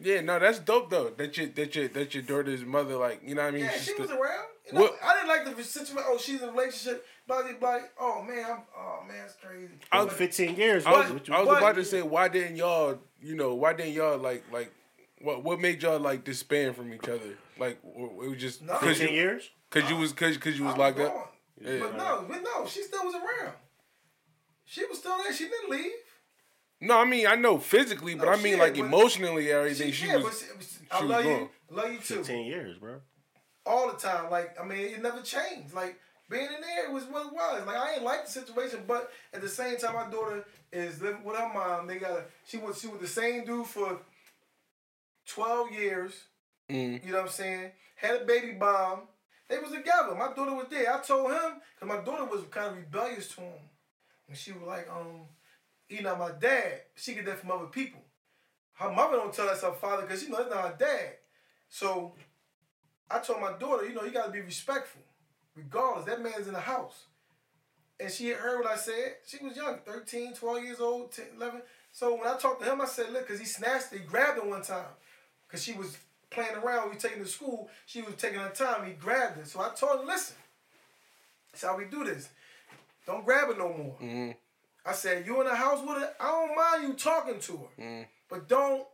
yeah no that's dope though that your that your that your daughter's mother like you know what I mean Yeah, she's she still- was around. You know, What- I didn't like the situation. Oh, she's in a relationship. Blah blah blah. Oh man, I'm. Oh man, it's crazy. I was 15 years. I was, what you- I was But- about to say why didn't y'all you know why didn't y'all like like what what made y'all like disband from each other like it was just No. because 15 you years? because you was because because you was I locked gone. up Yeah, but no, but no, she still was around. She was still there. She didn't leave. no I mean I know physically but No, I mean she like emotionally, everything she, yeah, was but she, I she was love you. gone. Love you too. 15 years, bro. All the time. Like, I mean, it never changed. Like, being in there was what it was. Like, I ain't like the situation, but at the same time, my daughter is living with her mom. They got a, she was, she was the same dude for 12 years. Mm. You know what I'm saying? Had a baby bomb. They was together. My daughter was there. I told him, because my daughter was kind of rebellious to him. And she was like, um, you know, my dad, she get that from other people. Her mother don't tell us her father because you know that's not her dad. So I told my daughter, you know, you gotta be respectful. Regardless, that man's in the house. And she had heard what I said. She was young, 13, 12 years old, 10, 11. So when I talked to him, I said, look, because he snatched it, he grabbed her one time. Because she was playing around, we taking her to school. She was taking her time, he grabbed her. So I told him, listen, that's how we do this. Don't grab it no more. Mm-hmm. I said, you in the house with her, I don't mind you talking to her. Mm-hmm. But don't,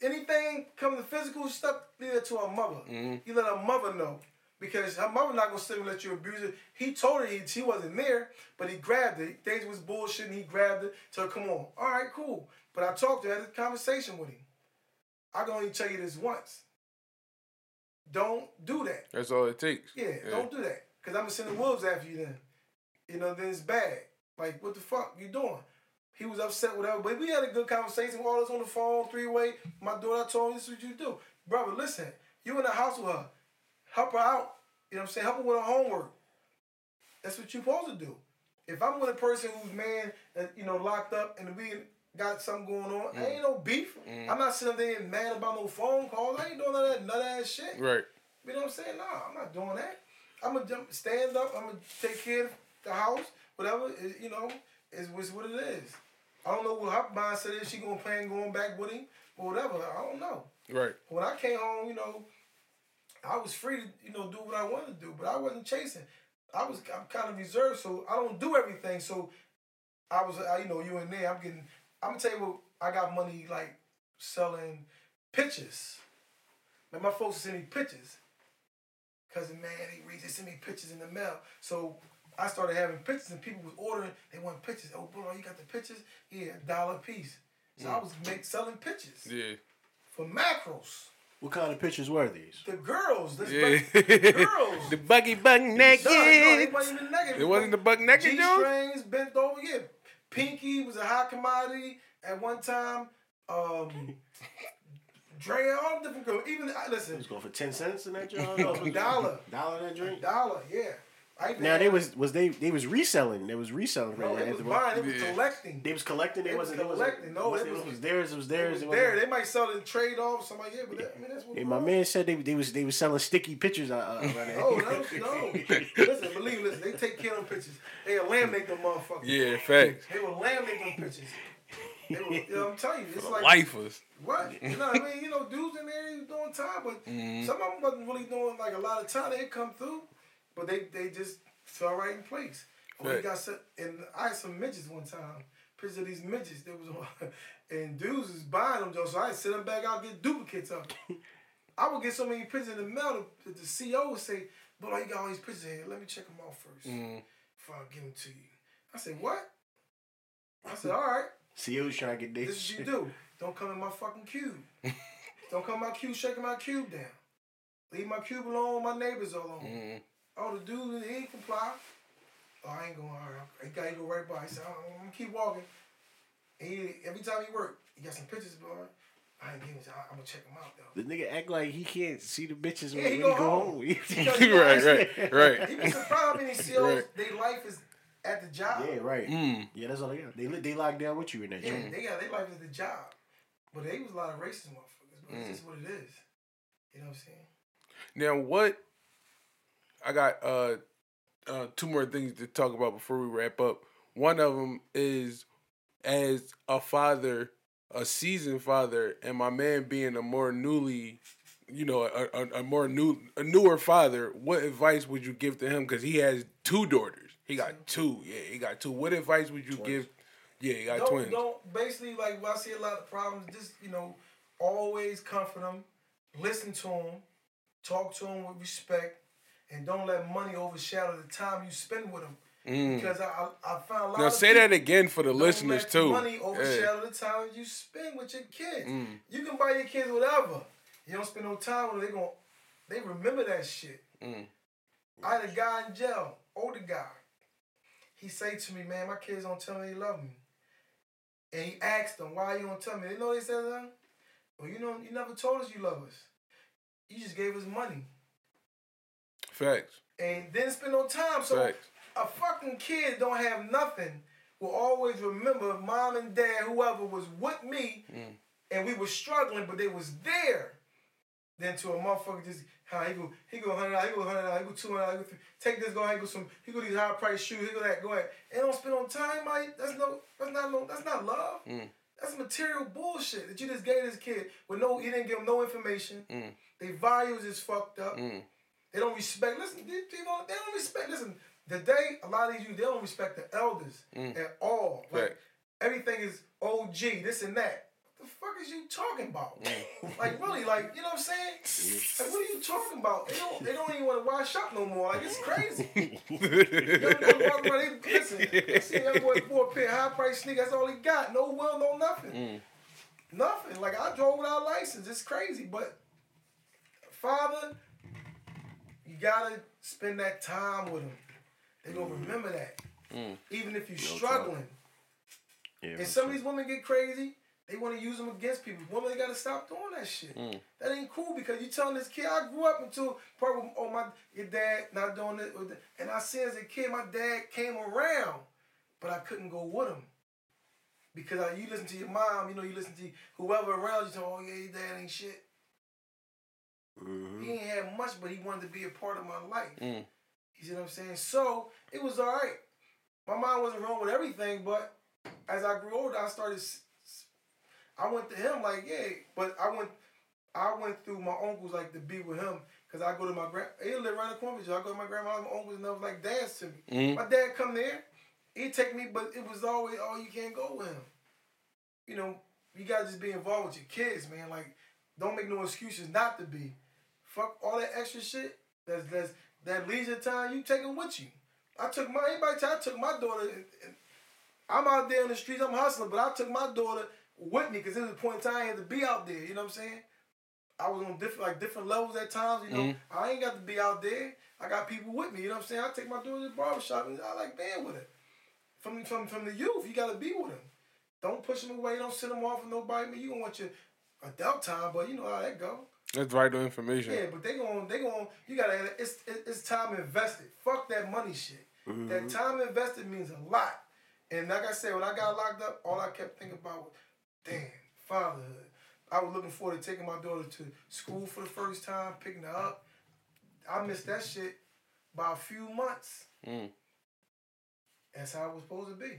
anything come to physical stuff, leave it to her mother. Mm-hmm. You let her mother know. Because her mother not gonna sit and let you abuse her. He told her he, she wasn't there, but he grabbed her. Things was bullshit and he grabbed her. So come on. All right, cool. But I talked to her, had a conversation with him. I can only tell you this once. Don't do that. that's all it takes Yeah, don't do that. Cause I'm gonna send the wolves after you then. You know, then it's bad. Like, what the fuck you doing? He was upset with her, but we had a good conversation. We all us on the phone, three way. My daughter told me this is what you do. Brother, listen, you in the house with her. Help her out. You know what I'm saying? Help her with her homework. That's what you're supposed to do. If I'm with a person who's man that, you know, locked up and we got something going on, I ain't mm. no beef. Mm. I'm not sitting there mad about no phone calls. I ain't doing none of that nut ass shit. right You know what I'm saying? No, I'm not doing that. I'm gonna jump, stand up. I'm gonna take care of the house. Whatever, eh, you know, is is what it is. I don't know what her mindset is. She gonna plan going back with him or whatever. I don't know. right When I came home, you know, I was free to you know do what I wanted to do, but I wasn't chasing. I was I'm kind of reserved, so I don't do everything. So I was, I, you know, you in there. I'm getting. I'm gonna tell you what. I got money like selling pictures. Man, my folks send me pictures. Cousin man, they read, they send me pictures in the mail. So I started having pictures, and people was ordering. They want pictures. Oh, bro, you got the pictures? Yeah, dollar piece. So I was make selling pictures yeah for macros. What kind of pictures were these? The girls, this yeah girls. the buggy bug naked No, no, it wasn't even naked. it wasn't the buck naked G Jones strings bent over. Yeah, Pinky was a hot commodity at one time. Um, Dre, all different girls. Even I listen, It's going for ten cents in that joint. a dollar, Dollar that a drink. dollar, yeah. I Now they was was they they was reselling. They was reselling. no, right? they They was buying, they was Yeah. collecting. They was collecting. They, They was wasn't. They collecting. No, it it was- was, theirs. It was theirs. It wasn't- They might sell it in trade off. Somebody, yeah, but that, I mean that's what. Hey, my man said they they was they was selling sticky pictures uh, uh, around. Oh no, no. listen, believe me, listen. They take care of pictures. They will laminate them motherfuckers. Yeah, facts. They will laminate them pictures. They will, you know, I'm telling you, it's like Lifers. what you know. what I mean, you know, dudes in there they was doing time, but Mm-hmm. some of them wasn't really doing like a lot of time. They come through, but they they just fell right in place. When we got set, and I had some midgets one time. Pictures of these midgets. There was and dudes was buying them, Joe. So I send them back out get duplicates of them. I would get so many pictures in the mail that the CEO would say, "But you got all these pictures here. Let me check them out first Mm. before I give them to you." I said, "What?" I said, "All right." CEO was trying to get This this. is what you do. Don't come in my fucking cube. Don't come in my cube shaking my cube down. Leave my cube alone, my neighbors alone. Mm. Oh, the dude, he ain't comply. Oh, I ain't going, all right. He got to go right by. He said, I'm going to keep walking. And he, every time he work, he got some pictures, boy. I ain't giving it. I'm going to check them out, though. The nigga act like he can't see the bitches Yeah, when he he go go home. home. Because he right, right, right. He be surprised how many CEOs, Right. their life is at the job. yeah, right. Mm. Yeah, that's all they got. They li- they locked down with you in that Yeah, joint. they got their life is the job. But they was a lot of racist motherfuckers, but Mm. it's just what it is. You know what I'm saying? Now what? I got uh, uh, two more things to talk about before we wrap up. One of them is as a father, a seasoned father, and my man being a more newly, you know, a, a, a more new, a newer father. What advice would you give to him? Because he has two daughters. He got two. Yeah, he got two. What advice would you give? Yeah, he got don't, twins. Don't basically like when I see a lot of problems. Just you know, always comfort them, listen to them, talk to them with respect, and don't let money overshadow the time you spend with them. Because I, I I found a lot. Mm. Now of say that again for the listeners too. Money Yeah. overshadow the time you spend with your kids. Mm. You can buy your kids whatever. You don't spend no time with them. They gon' they remember that shit. Mm. I had a guy in jail, older guy. He say to me, man, my kids don't tell me they love me. And he asked them, why you don't tell me? They know they said that? Well, you know, you never told us you love us. You just gave us money. Facts. And didn't spend no time. So Facts. a fucking kid don't have nothing will always remember mom and dad, whoever was with me, Mm. and we were struggling, but they was there. Then to a motherfucker just how he go he go hundred he go hundred he go two hundred he go three, take this, go ahead, go some, he go these high price shoes, he go that, go ahead. And don't spend on time, Mike That's no, that's not no, that's not love. Mm. That's material bullshit that you just gave this kid with no, you didn't give him no information. Mm. Their values is fucked up. Mm. They don't respect. Listen, they, they don't. They don't respect. Listen, today a lot of these youth they don't respect the elders Mm. at all. Like Right. everything is OG, this and that. What the fuck is you talking about? Mm. like really, like you know what I'm saying? Like what are you talking about? They don't. They don't even want to wash up no more. Like it's crazy. Young boy walking around, they, listen, I see young boy for a pair high price sneakers. That's all he got. No will, no nothing. Mm. Nothing. Like I drove without license. It's crazy. But father, you gotta spend that time with them. They gonna remember that. Mm. Even if you're talk. struggling. Yeah, And some of these women get crazy. They want to use them against people. Women, they gotta stop doing that shit. Mm. That ain't cool because you telling this kid. I grew up until part of oh my your dad not doing it, and I see as a kid my dad came around, but I couldn't go with him because I, you listen to your mom, you know, you listen to whoever around you. Tell, oh yeah, your dad ain't shit. Mhm. He ain't had much, but he wanted to be a part of my life. Mm. You see what I'm saying? So it was all right. My mom wasn't wrong with everything, but as I grew older, I started. I went to him like, yeah, but I went. I went through my uncles like to be with him because I go to my grand. He live around the corner. from each other. I go to my grandma, my uncles, and they was like dads to me. Mm. My dad come there, he'd take me, but it was always, oh, you can't go with him. You know, you gotta just be involved with your kids, man. Like, don't make no excuses not to be. Fuck all that extra shit. That's that's that leisure time. You take it with you. I took my anybody tell I took my daughter. I'm out there in the streets. I'm hustling, but I took my daughter with me because there was a point in time I had to be out there. You know what I'm saying? I was on different like different levels at times. You know, Mhm. I ain't got to be out there. I got people with me. You know what I'm saying? I take my daughter to the barbershop and I like being with her. From from from the youth, you got to be with them. Don't push them away. Don't send them off with nobody. Man, you don't want your adult time, but you know how that go. That's vital information. Yeah, but they gon' they gon' you gotta it's it- it's time invested. Fuck that money shit. That time invested means a lot. And like I said, when I got locked up, all I kept thinking about was, damn, fatherhood. I was looking forward to taking my daughter to school for the first time, picking her up. I missed that shit by a few months. Mm. That's how it was supposed to be.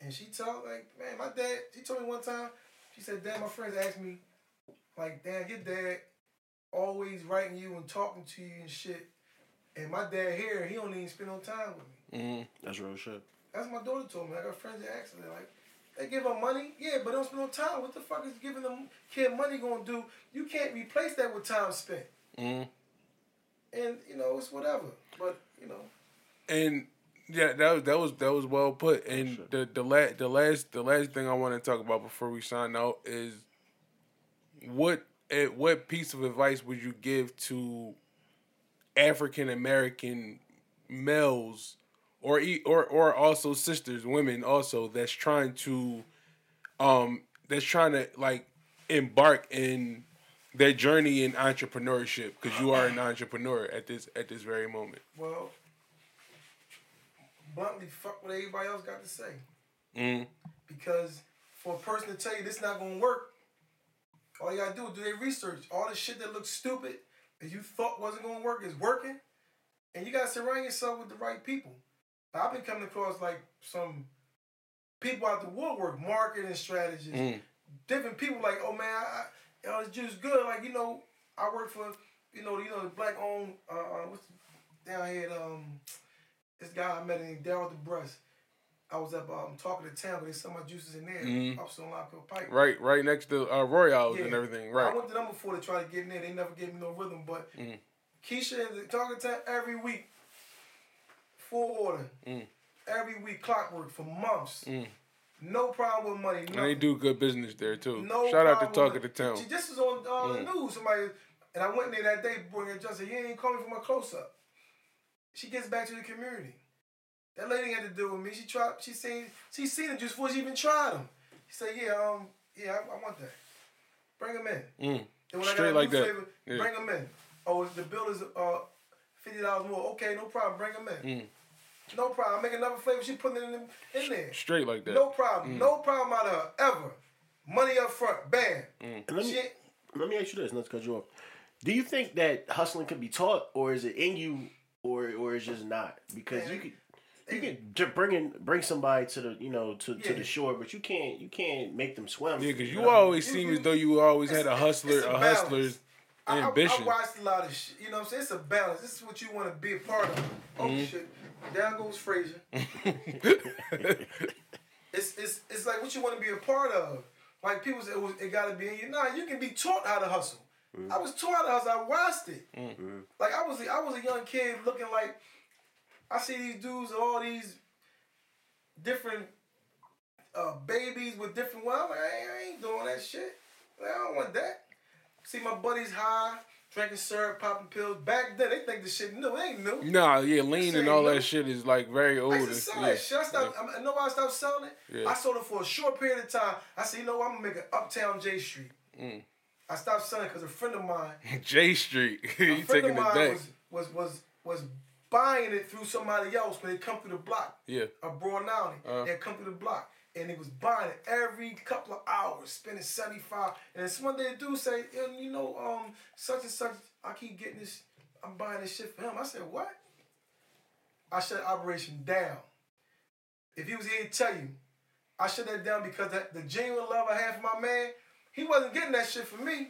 And she told like, man, my dad, she told me one time, she said, Dad, my friends asked me, like, damn, your dad always writing you and talking to you and shit. And my dad here, he don't even spend no time with me. Mm. That's real shit. That's what my daughter told me. I got friends that asked her, like, they give her money, yeah, but don't spend no time. What the fuck is giving them kid money gonna do? You can't replace that with time spent. Mm. And you know, it's whatever. But you know, And yeah, that was that was that was well put. And Sure. the the last the last the last thing I want to talk about before we sign out is what eh, what piece of advice would you give to African American males or or or also sisters, women also that's trying to um that's trying to like embark in their journey in entrepreneurship because you are an entrepreneur at this at this very moment. well, bluntly, fuck what everybody else got to say. Mm. Because for a person to tell you this not gonna work, all you gotta do is do their research. All the shit that looks stupid that you thought wasn't gonna work is working, and you gotta surround yourself with the right people. I've been coming across like some people out the woodwork, marketing strategists, Mm. different people. Like, oh man, I, I, yo, this juice good. Like, you know, I work for, you know, you know, the black owned. Uh, uh, what's down here? Um, this guy I met in Daryl DeBrus. I was up um, talking to town, but they sell my juices in there. Mhm. Up on Rockville Pike. Right, right next to uh, Royals and everything. Right. I went to them before to try to get in there. They never gave me no rhythm. But Mm. Keisha and the talking time every week, full order, Mm. every week clockwork for months. Mm. No problem with money. And they do good business there too. No Shout out to problem Talk of with- the Town. See, this was on uh, the Mm. news. Somebody and I went in there that day, bringing just said, "You ain't calling for my close up." She gets back to the community. That lady had to deal with me. She tried. She seen. She seen the juice before she even tried them. She said, "Yeah, um, yeah, I, I want that. Bring them in." Mm. Then when I Straight got a like new that. flavor, Yeah. bring them in. Oh, the bill is uh fifty dollars more. Okay, no problem. Bring them in. Mm. No problem. Make another flavor. She putting it in, in there. Straight like that. No problem. No problem out of her ever. Money up front. Bam. And let me She ain't- let me ask you this, not to cut you off. Do you think that hustling can be taught, or is it in you, or or is just not? Because Man, you could you can just bring in, bring somebody to the you know to, to the shore, but you can't you can't make them swim. Yeah, because you know? always You- seem as though you always had a hustler, a a hustler's I, I- ambition. I, watched a lot of shit. You know what I'm saying? It's a balance. This is what you want to be a part of. Oh Mm-hmm. shit. Down goes Frazier. it's it's it's like what you want to be a part of. Like people say, it, was, it got to be in you. Nah, you can be taught how to hustle. I was taught how to hustle. I watched it. Like I was, a- I was a young kid looking like. I see these dudes, all these different uh, babies with different. Well, like, I ain't, doing that shit. Like, I don't want that. See my buddies high, drinking syrup, popping pills. Back then, they think the shit new. It ain't new. nah, yeah, lean and all no. that shit is like very old. I used to sell yeah, that shit. I stopped, I know I stopped selling it? Yeah. I sold it for a short period of time. I said, you know what? I'm to make an Uptown J Street. Mm. I stopped selling because a friend of mine. J Street, you taking of it back. was, was, was, was buying it through somebody else when they come through the block. Yeah, a broad Downey. Uh. They'd come through the block. And they was buying it every couple of hours, spending 75. And then one day the dude say, "Yeah, you know, um, such and such, I keep getting this, I'm buying this shit for him. I said, what? I shut operation down. If he was here to tell you, I shut that down because that, the genuine love I had for my man, he wasn't getting that shit from me.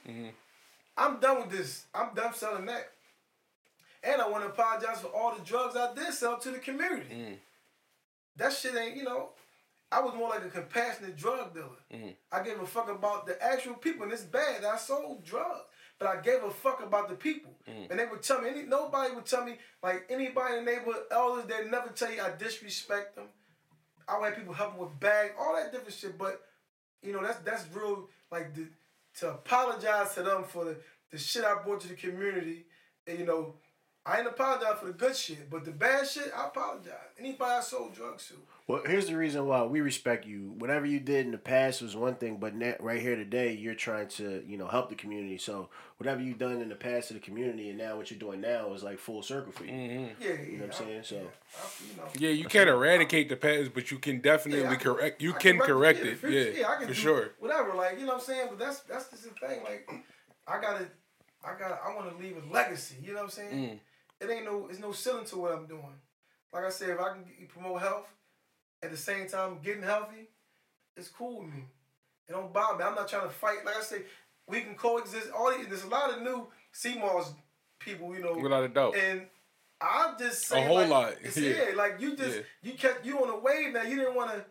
I'm done with this. I'm done selling that. And I want to apologize for all the drugs I did sell to the community. Mm. That shit ain't, you know, I was more like a compassionate drug dealer. Mm. I gave a fuck about the actual people, and it's bad that I sold drugs. But I gave a fuck about the people. Mm. And they would tell me, any, nobody would tell me, like anybody in the neighborhood, elders, they'd never tell you I disrespect them. I would have people helping with bag, all that different shit. But, you know, that's that's real, like, the, to apologize to them for the, the shit I brought to the community. And, you know, I ain't apologize for the good shit, but the bad shit, I apologize. Anybody I sold drugs to. Well, here's the reason why we respect you. Whatever you did in the past was one thing, but na- right here today, you're trying to, you know, help the community. So whatever you've done in the past to the community, and now what you're doing now is like full circle for you. Yeah, yeah. You know what I'm saying? So I, you know, Yeah, you can't eradicate the past, but you can definitely Yeah, can- correct. You I can correct yeah, it. for- Yeah, I can for sure. Whatever, like you know what I'm saying. But that's that's just the thing. Like, I gotta, I gotta, I want to leave a legacy. You know what I'm saying? Mm. It ain't no, it's no ceiling to what I'm doing. Like I said, if I can promote health at the same time getting healthy, it's cool with me. It don't bother me. I'm not trying to fight. Like I say, we can coexist. All these, there's a lot of new sea moss people, you know, Without a doubt. and I'm just saying, whole like, lot, yeah. Yeah. like you just Yeah. you kept you on a wave now. You didn't want to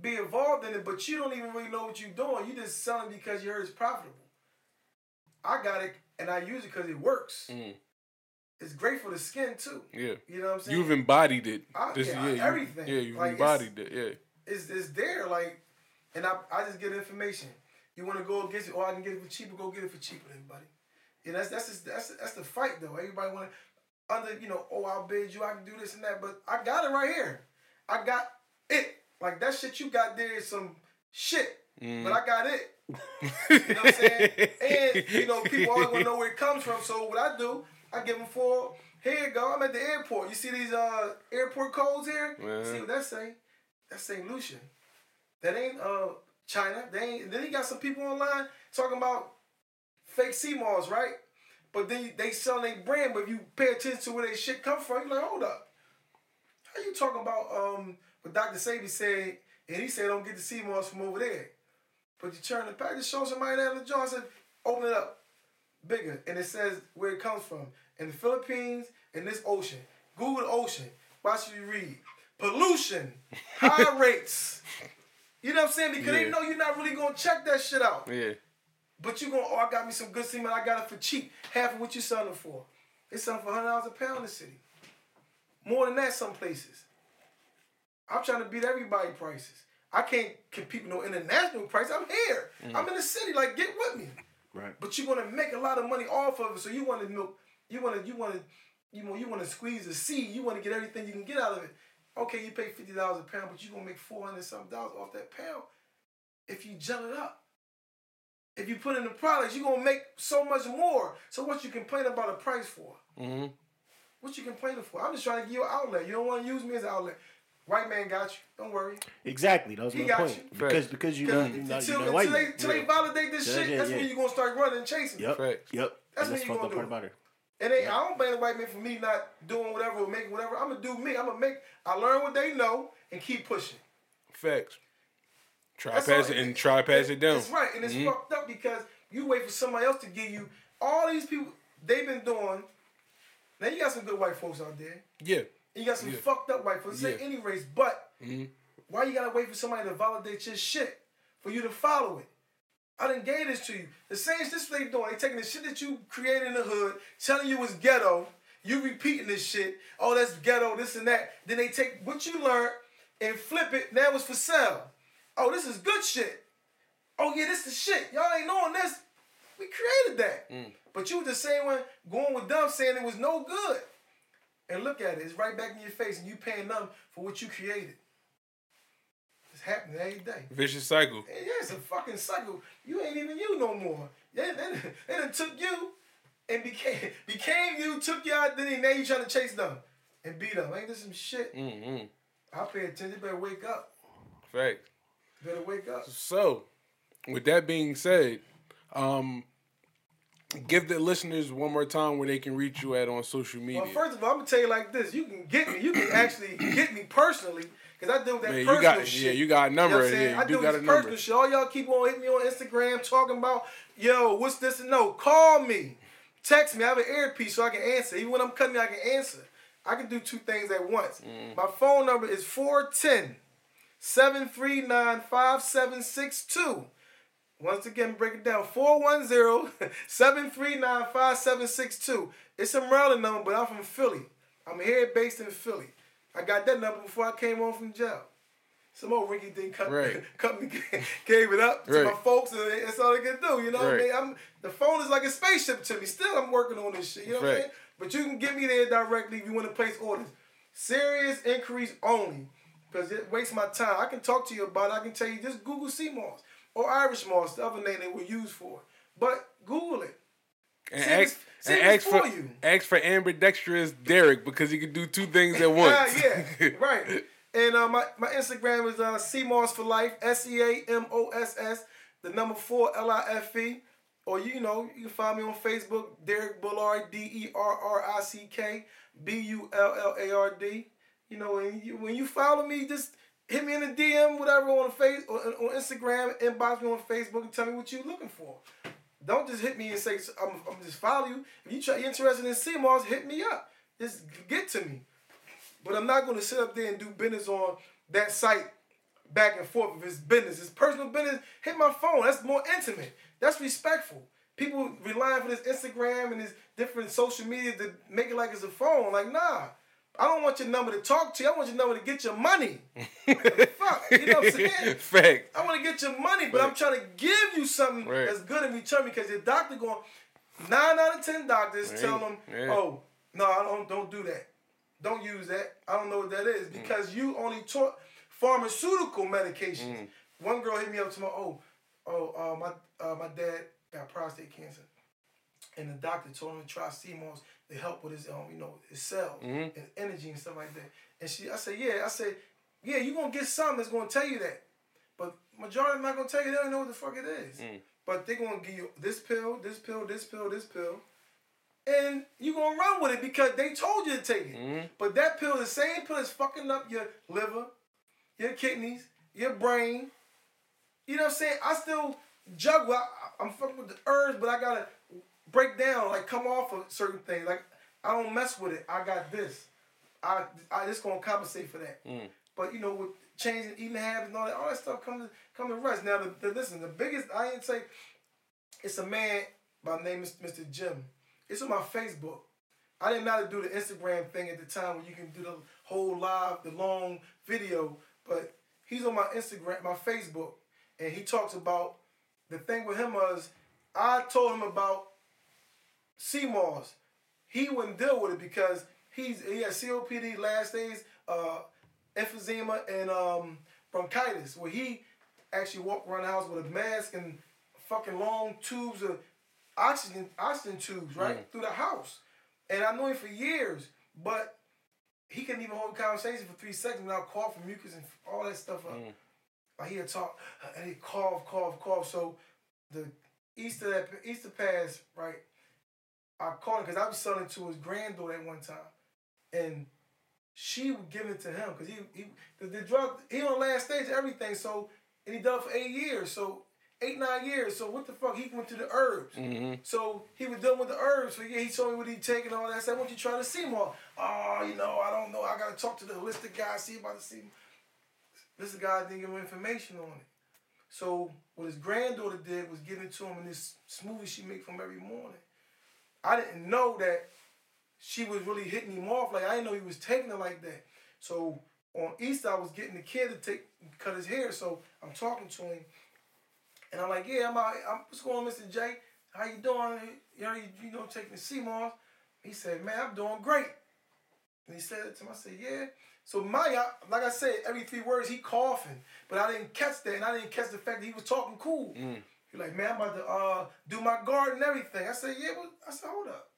be involved in it, but you don't even really know what you're doing. You just selling because you heard it's profitable. I got it, and I use it because it works. Mm. It's great for the skin too. Yeah. You know what I'm saying? You've embodied it. I- This, yeah, yeah, you- everything. Yeah, you've Like, embodied it. Yeah. it's it's there, like, and I I just get information. You want to go against it, or I can get it for cheaper. Go get it for cheaper, then, buddy. Yeah, that's that's just, that's that's the fight though. Everybody want to under you know, oh I'll bid you, I can do this and that, but I got it right here. I got it. Like that shit you got there is some shit, Mm. but I got it. You know what I'm saying? and you know, people always want to know where it comes from. So what I do, I give them four. Here you go. I'm at the airport. You see these uh airport codes here? See what that say? That's St. Lucian. That ain't uh China. They ain't. Then he got some people online talking about fake sea moss, right? But then they selling their brand. But if you pay attention to where they shit come from, you're like, hold up. How you talking about um what Dr. Sebi said, and he said don't get the sea moss from over there. But you turn the package, show somebody that in the jar, said, open it up bigger, and it says where it comes from. In the Philippines, in this ocean. Google the ocean. Why should you read? Pollution, high rates. You know what I'm saying? Because they know you're not really gonna check that shit out. Yeah. But you gonna, oh, I got me some good semen, I got it for cheap. Half of what you selling it for. They selling for hundred dollars a pound in the city. More than that, some places. I'm trying to beat everybody prices. I can't compete with no international price. I'm here. Mm-hmm. I'm in the city. Like, get with me. right. But you're gonna make a lot of money off of it. So you want to milk. You want to. You want to. You want. You want to squeeze the seed. You want to get everything you can get out of it. Okay, you pay fifty dollars a pound, but you're gonna make four hundred something dollars off that pound if you gel it up. If you put in the products, you're gonna make so much more. So what you complain about a price for? Mm-hmm. What you complaining for? I'm just trying to give you an outlet. You don't want to use me as an outlet. White man got you. Don't worry. Exactly. That was He my got point. you. Because because you know you're until, you're until, they, man. until they validate this Yeah, shit, yeah, that's yeah. when you're gonna start running and chasing. Yep. Facts. Yep. That's and when that's you fucked gonna do part it. about it. And they, I don't blame the white man for me not doing whatever or making whatever. I'm gonna do me. I'm gonna make. I learn what they know and keep pushing. Facts. Try That's pass it and try pass it down. That's right, and it's fucked up because you wait for somebody else to give you all these people. They've been doing. Now you got some good white folks out there. Yeah. And you got some Yeah. fucked up white folks. Say Yeah. any race, but Mhm. why you gotta wait for somebody to validate your shit for you to follow it? I done gave this to you. The same shit this they doing. They taking the shit that you created in the hood, telling you it's ghetto. You repeating this shit. Oh, that's ghetto, this and that. Then they take what you learned and flip it. Now it's for sale. Oh, this is good shit. Oh yeah, this is shit. Y'all ain't knowing this. We created that. Mm. But you was the same one going with them saying it was no good. And look at it. It's right back in your face and you paying them for what you created. It's happening every day. Vicious cycle. And yeah, it's a fucking cycle. You ain't even you no more. They, they, they done took you and became became you, took your identity, now you trying to chase them and beat them. Ain't this some shit? Mm-hmm. I pay attention. You better wake up. Facts. You better wake up. So, with that being said, um, give the listeners one more time where they can reach you at on social media. Well, first of all, I'm gonna tell you like this: you can get me. You can actually get me personally because I deal with that Man, you personal got shit. yeah, you got a You know number. I'm saying? yeah, I do do got this a personal number. shit. All y'all keep on hitting me on Instagram talking about, yo, what's this and no. Call me. Text me. I have an earpiece so I can answer. Even when I'm cutting, I can answer. I can do two things at once. Mm. My phone number is 410 739 5762. Once again, break it down 410 739 5762. It's a Maryland number, but I'm from Philly. I'm here based in Philly. I got that number before I came home from jail. Some old rinky dink cut, Right. cut me, gave it up to my folks, and that's all they can do. You know what I mean? I'm, the phone is like a spaceship to me. Still, I'm working on this shit. You know what I'm saying? But you can get me there directly if you want to place orders. Serious inquiries only. Because it wastes my time. I can talk to you about it. I can tell you just Google sea moss or Irish moss, the other name they were used for. But Google it. And ask, and ask for, for you. ask for ambidextrous Derrick because he can do two things at once. Yeah, yeah, right. And uh, my, my Instagram is uh, sea moss for life, S E A M O S S, the number four L I F E. Or you know, you can find me on Facebook, Derrick Bullard, D E R R I C K B U L L A R D. You know, and you, when you follow me, just hit me in the DM, whatever on face or on Instagram, inbox me on Facebook, and tell me what you're looking for. Don't just hit me and say I'm, I'm just follow you. If you try, you're interested in sea moss, hit me up. Just get to me. But I'm not to sit up there and do business on that site back and forth. If it's business, it's personal business, hit my phone. That's more intimate. That's respectful. People relying for this Instagram and this different social media to make it like it's a phone. Like, nah. I don't want your number to talk to you. I want your number to get your money. Fuck. You know what I'm saying? Fact. I want to get your money, but I'm trying to give you something Right. that's good in return because your doctor going nine out of ten doctors Right. tell them, Yeah. oh no, I don't don't do that. Don't use that. I don't know what that Mm. because you only taught pharmaceutical medications. Mm. One girl hit me up to my oh oh uh, my uh, my dad got prostate cancer, and the doctor told him to try sea moss to help with his um you know his cells Mhm. and energy and stuff like that. And she I said yeah I said yeah you're gonna get something that's gonna tell you that, but majority of not gonna tell you they don't know what the fuck it is. Mm. But they're gonna give you this pill, this pill, this pill, this pill. And you're gonna run with it because they told you to take it. Mhm. But that pill, the same pill, is fucking up your liver, your kidneys, your brain. You know what I'm saying? I still juggle. I, I'm fucking with the herbs, but I gotta break down, like come off of certain things. Like I don't mess with it. I got this. I I just gonna compensate for that. Mm. But you know, with changing eating habits and all that, all that stuff come to come to rest. Now, the, the listen, the biggest I didn't say, it's a man by the name is Mr. Jim. It's on my Facebook. I didn't know how to do the Instagram thing at the time where you can do the whole live, the long video, but he's on my Instagram, my Facebook, and he talks about the thing with him was I told him about sea moss. He wouldn't deal with it because he's he has COPD, last days, uh, emphysema, and um, bronchitis, where he actually walked around the house with a mask and fucking long tubes of oxygen oxygen tubes right through the house. And I knew him for years, but he couldn't even hold a conversation for three seconds without coughing, mucus, and all that stuff up. Like he'd talk and he'd cough, cough, cough. So the Easter that Easter pass, right? I called him because I was selling to his granddaughter at one time, and she would give it to him because he he the, the drug he on last stage everything. So and he done for eight years, so eight nine years. So what the fuck? He went to the herbs. Mhm. So he was done with the herbs. So yeah, he told me what he taking and all that. I said, "Why don't you try to see more?" Oh, you know, I don't know. I gotta talk to the holistic guy, see about the see. This guy didn't give him information on it. So what his granddaughter did was give it to him in this smoothie she make from every morning. I didn't know that she was really hitting him off. Like I didn't know he was taking it like that. So on Easter, I was getting the kid to take cut his hair. So I'm talking to him, and I'm like, "Yeah, I'm out. I'm, what's going on, Mr. J? How you doing? You know, you, you know, taking the sea moss." He said, "Man, I'm doing great." And he said it to me. I said, "Yeah." So Maya, like I said, every three words he coughing, but I didn't catch that, and I didn't catch the fact that he was talking cool. Mm. He like, man, I'm about to uh, do my garden and everything. I said, yeah. I said, hold up.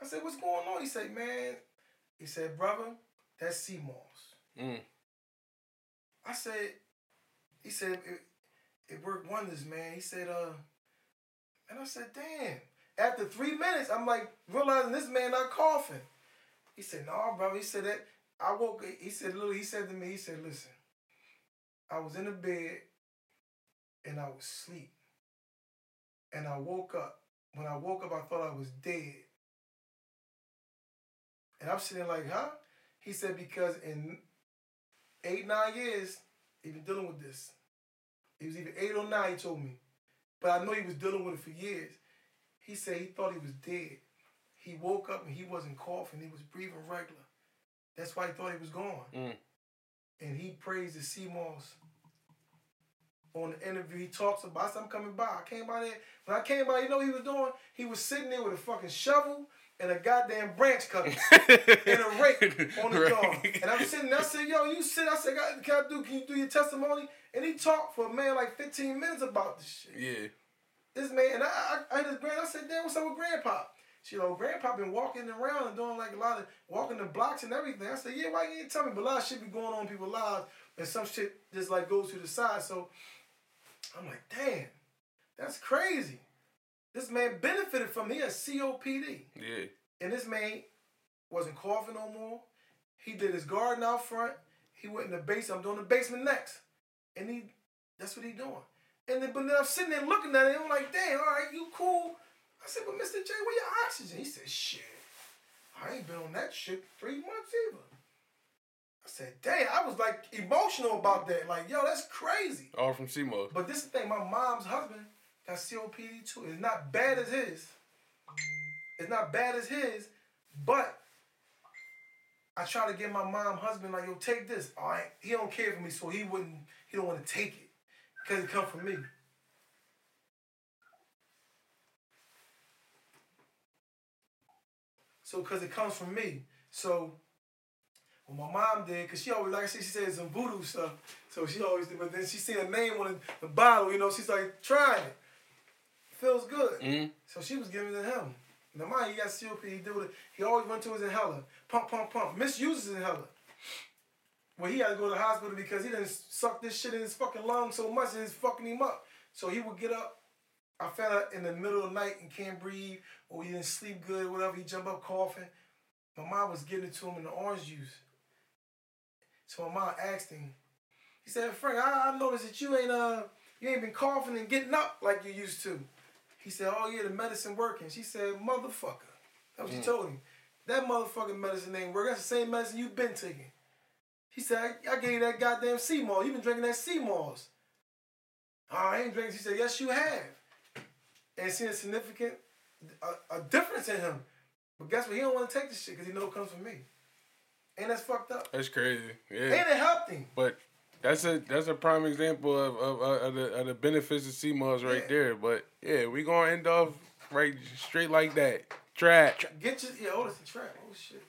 I said, what's going on? He said, man. He said, brother, that's sea moss. Mm. I said, he said, it, it worked wonders, man. He said, uh, and I said, damn. After three minutes, I'm like realizing this man not coughing. He said, no, brother. He said that I woke. He said, little. He said to me, he said, listen. I was in the bed, and I was asleep, and I woke up. When I woke up, I thought I was dead. And I'm sitting like, huh? He said, because in eight, nine years, he been dealing with this. He was either eight or nine, he told me. But I know he was dealing with it for years. He said he thought he was dead. He woke up and he wasn't coughing. He was breathing regular. That's why he thought he was gone. Mm. And he praised the sea moss. On the interview, he talks about, I said, I'm coming by. I came by there. When I came by, you know what he was doing? He was sitting there with a fucking shovel and a goddamn branch cutter and a rake on the Right. dog. And I'm sitting there, I said, yo, you sit. I said, can I do, can you do your testimony? And he talked for, a man, like 15 minutes about this shit. Yeah. This man, and I, I, I his grand, I said, damn, what's up with grandpa? She, know, grandpa been walking around and doing like a lot of, walking the blocks and everything. I said, yeah, why you didn't tell me? But a lot of shit be going on in people's lives and some shit just like goes to the side. So I'm like, damn, that's crazy. This man benefited from me as COPD. Yeah. And this man wasn't coughing no more. He did his garden out front. He went in the basement. I'm doing the basement next. And he that's what he doing. And then but then I'm sitting there looking at him I'm like, damn, all right, you cool. I said, but Mr. J, where your oxygen? He said, shit. I ain't been on that shit three months either. I said, damn, I was like emotional about that. Like, yo, that's crazy. All from sea moss. But this is the thing, my mom's husband got COPD too. It's not bad as his. It's not bad as his, but I try to get my mom husband like, yo, take this. All right, he don't care for me, so he wouldn't. He don't want to take it because it come from me. So because it comes from me, so my mom did, cause she always like I said, she said some voodoo stuff. So she always did, but then she seen a name on the bottle, you know, she's like, trying it. Feels good. Mhm. So she was giving it to him. Now mind, he got COPD, he do it. He always went to his inhaler. Pump, pump, pump. Misuses his inhaler. Well, he had to go to the hospital because he didn't suck this shit in his fucking lungs so much and it's fucking him up. So he would get up. I found out in the middle of the night and can't breathe, or he didn't sleep good, or whatever. He jump up coughing. My mom was giving it to him in the orange juice. So my mom asked him. He said, "Frank, I, I noticed that you ain't uh you ain't been coughing and getting up like you used to." He said, "Oh yeah, the medicine working." She said, "Motherfucker," that's what she told him. That motherfucking medicine ain't working. That's the same medicine you've been taking. He said, I, I gave you that goddamn sea moss. You been drinking that sea moss. Oh, I ain't drinking. She said, yes, you have. And seen a significant a, a difference in him. But guess what? He don't want to take this shit because he know it comes from me. And that's fucked up. That's crazy. Yeah, And it helped him. But that's a that's a prime example of of, of, the, of the benefits of sea moss right Yeah. there. But yeah, we gonna end off right straight like that. Trap. Get your, yeah, oh, that's the trap. Oh, shit.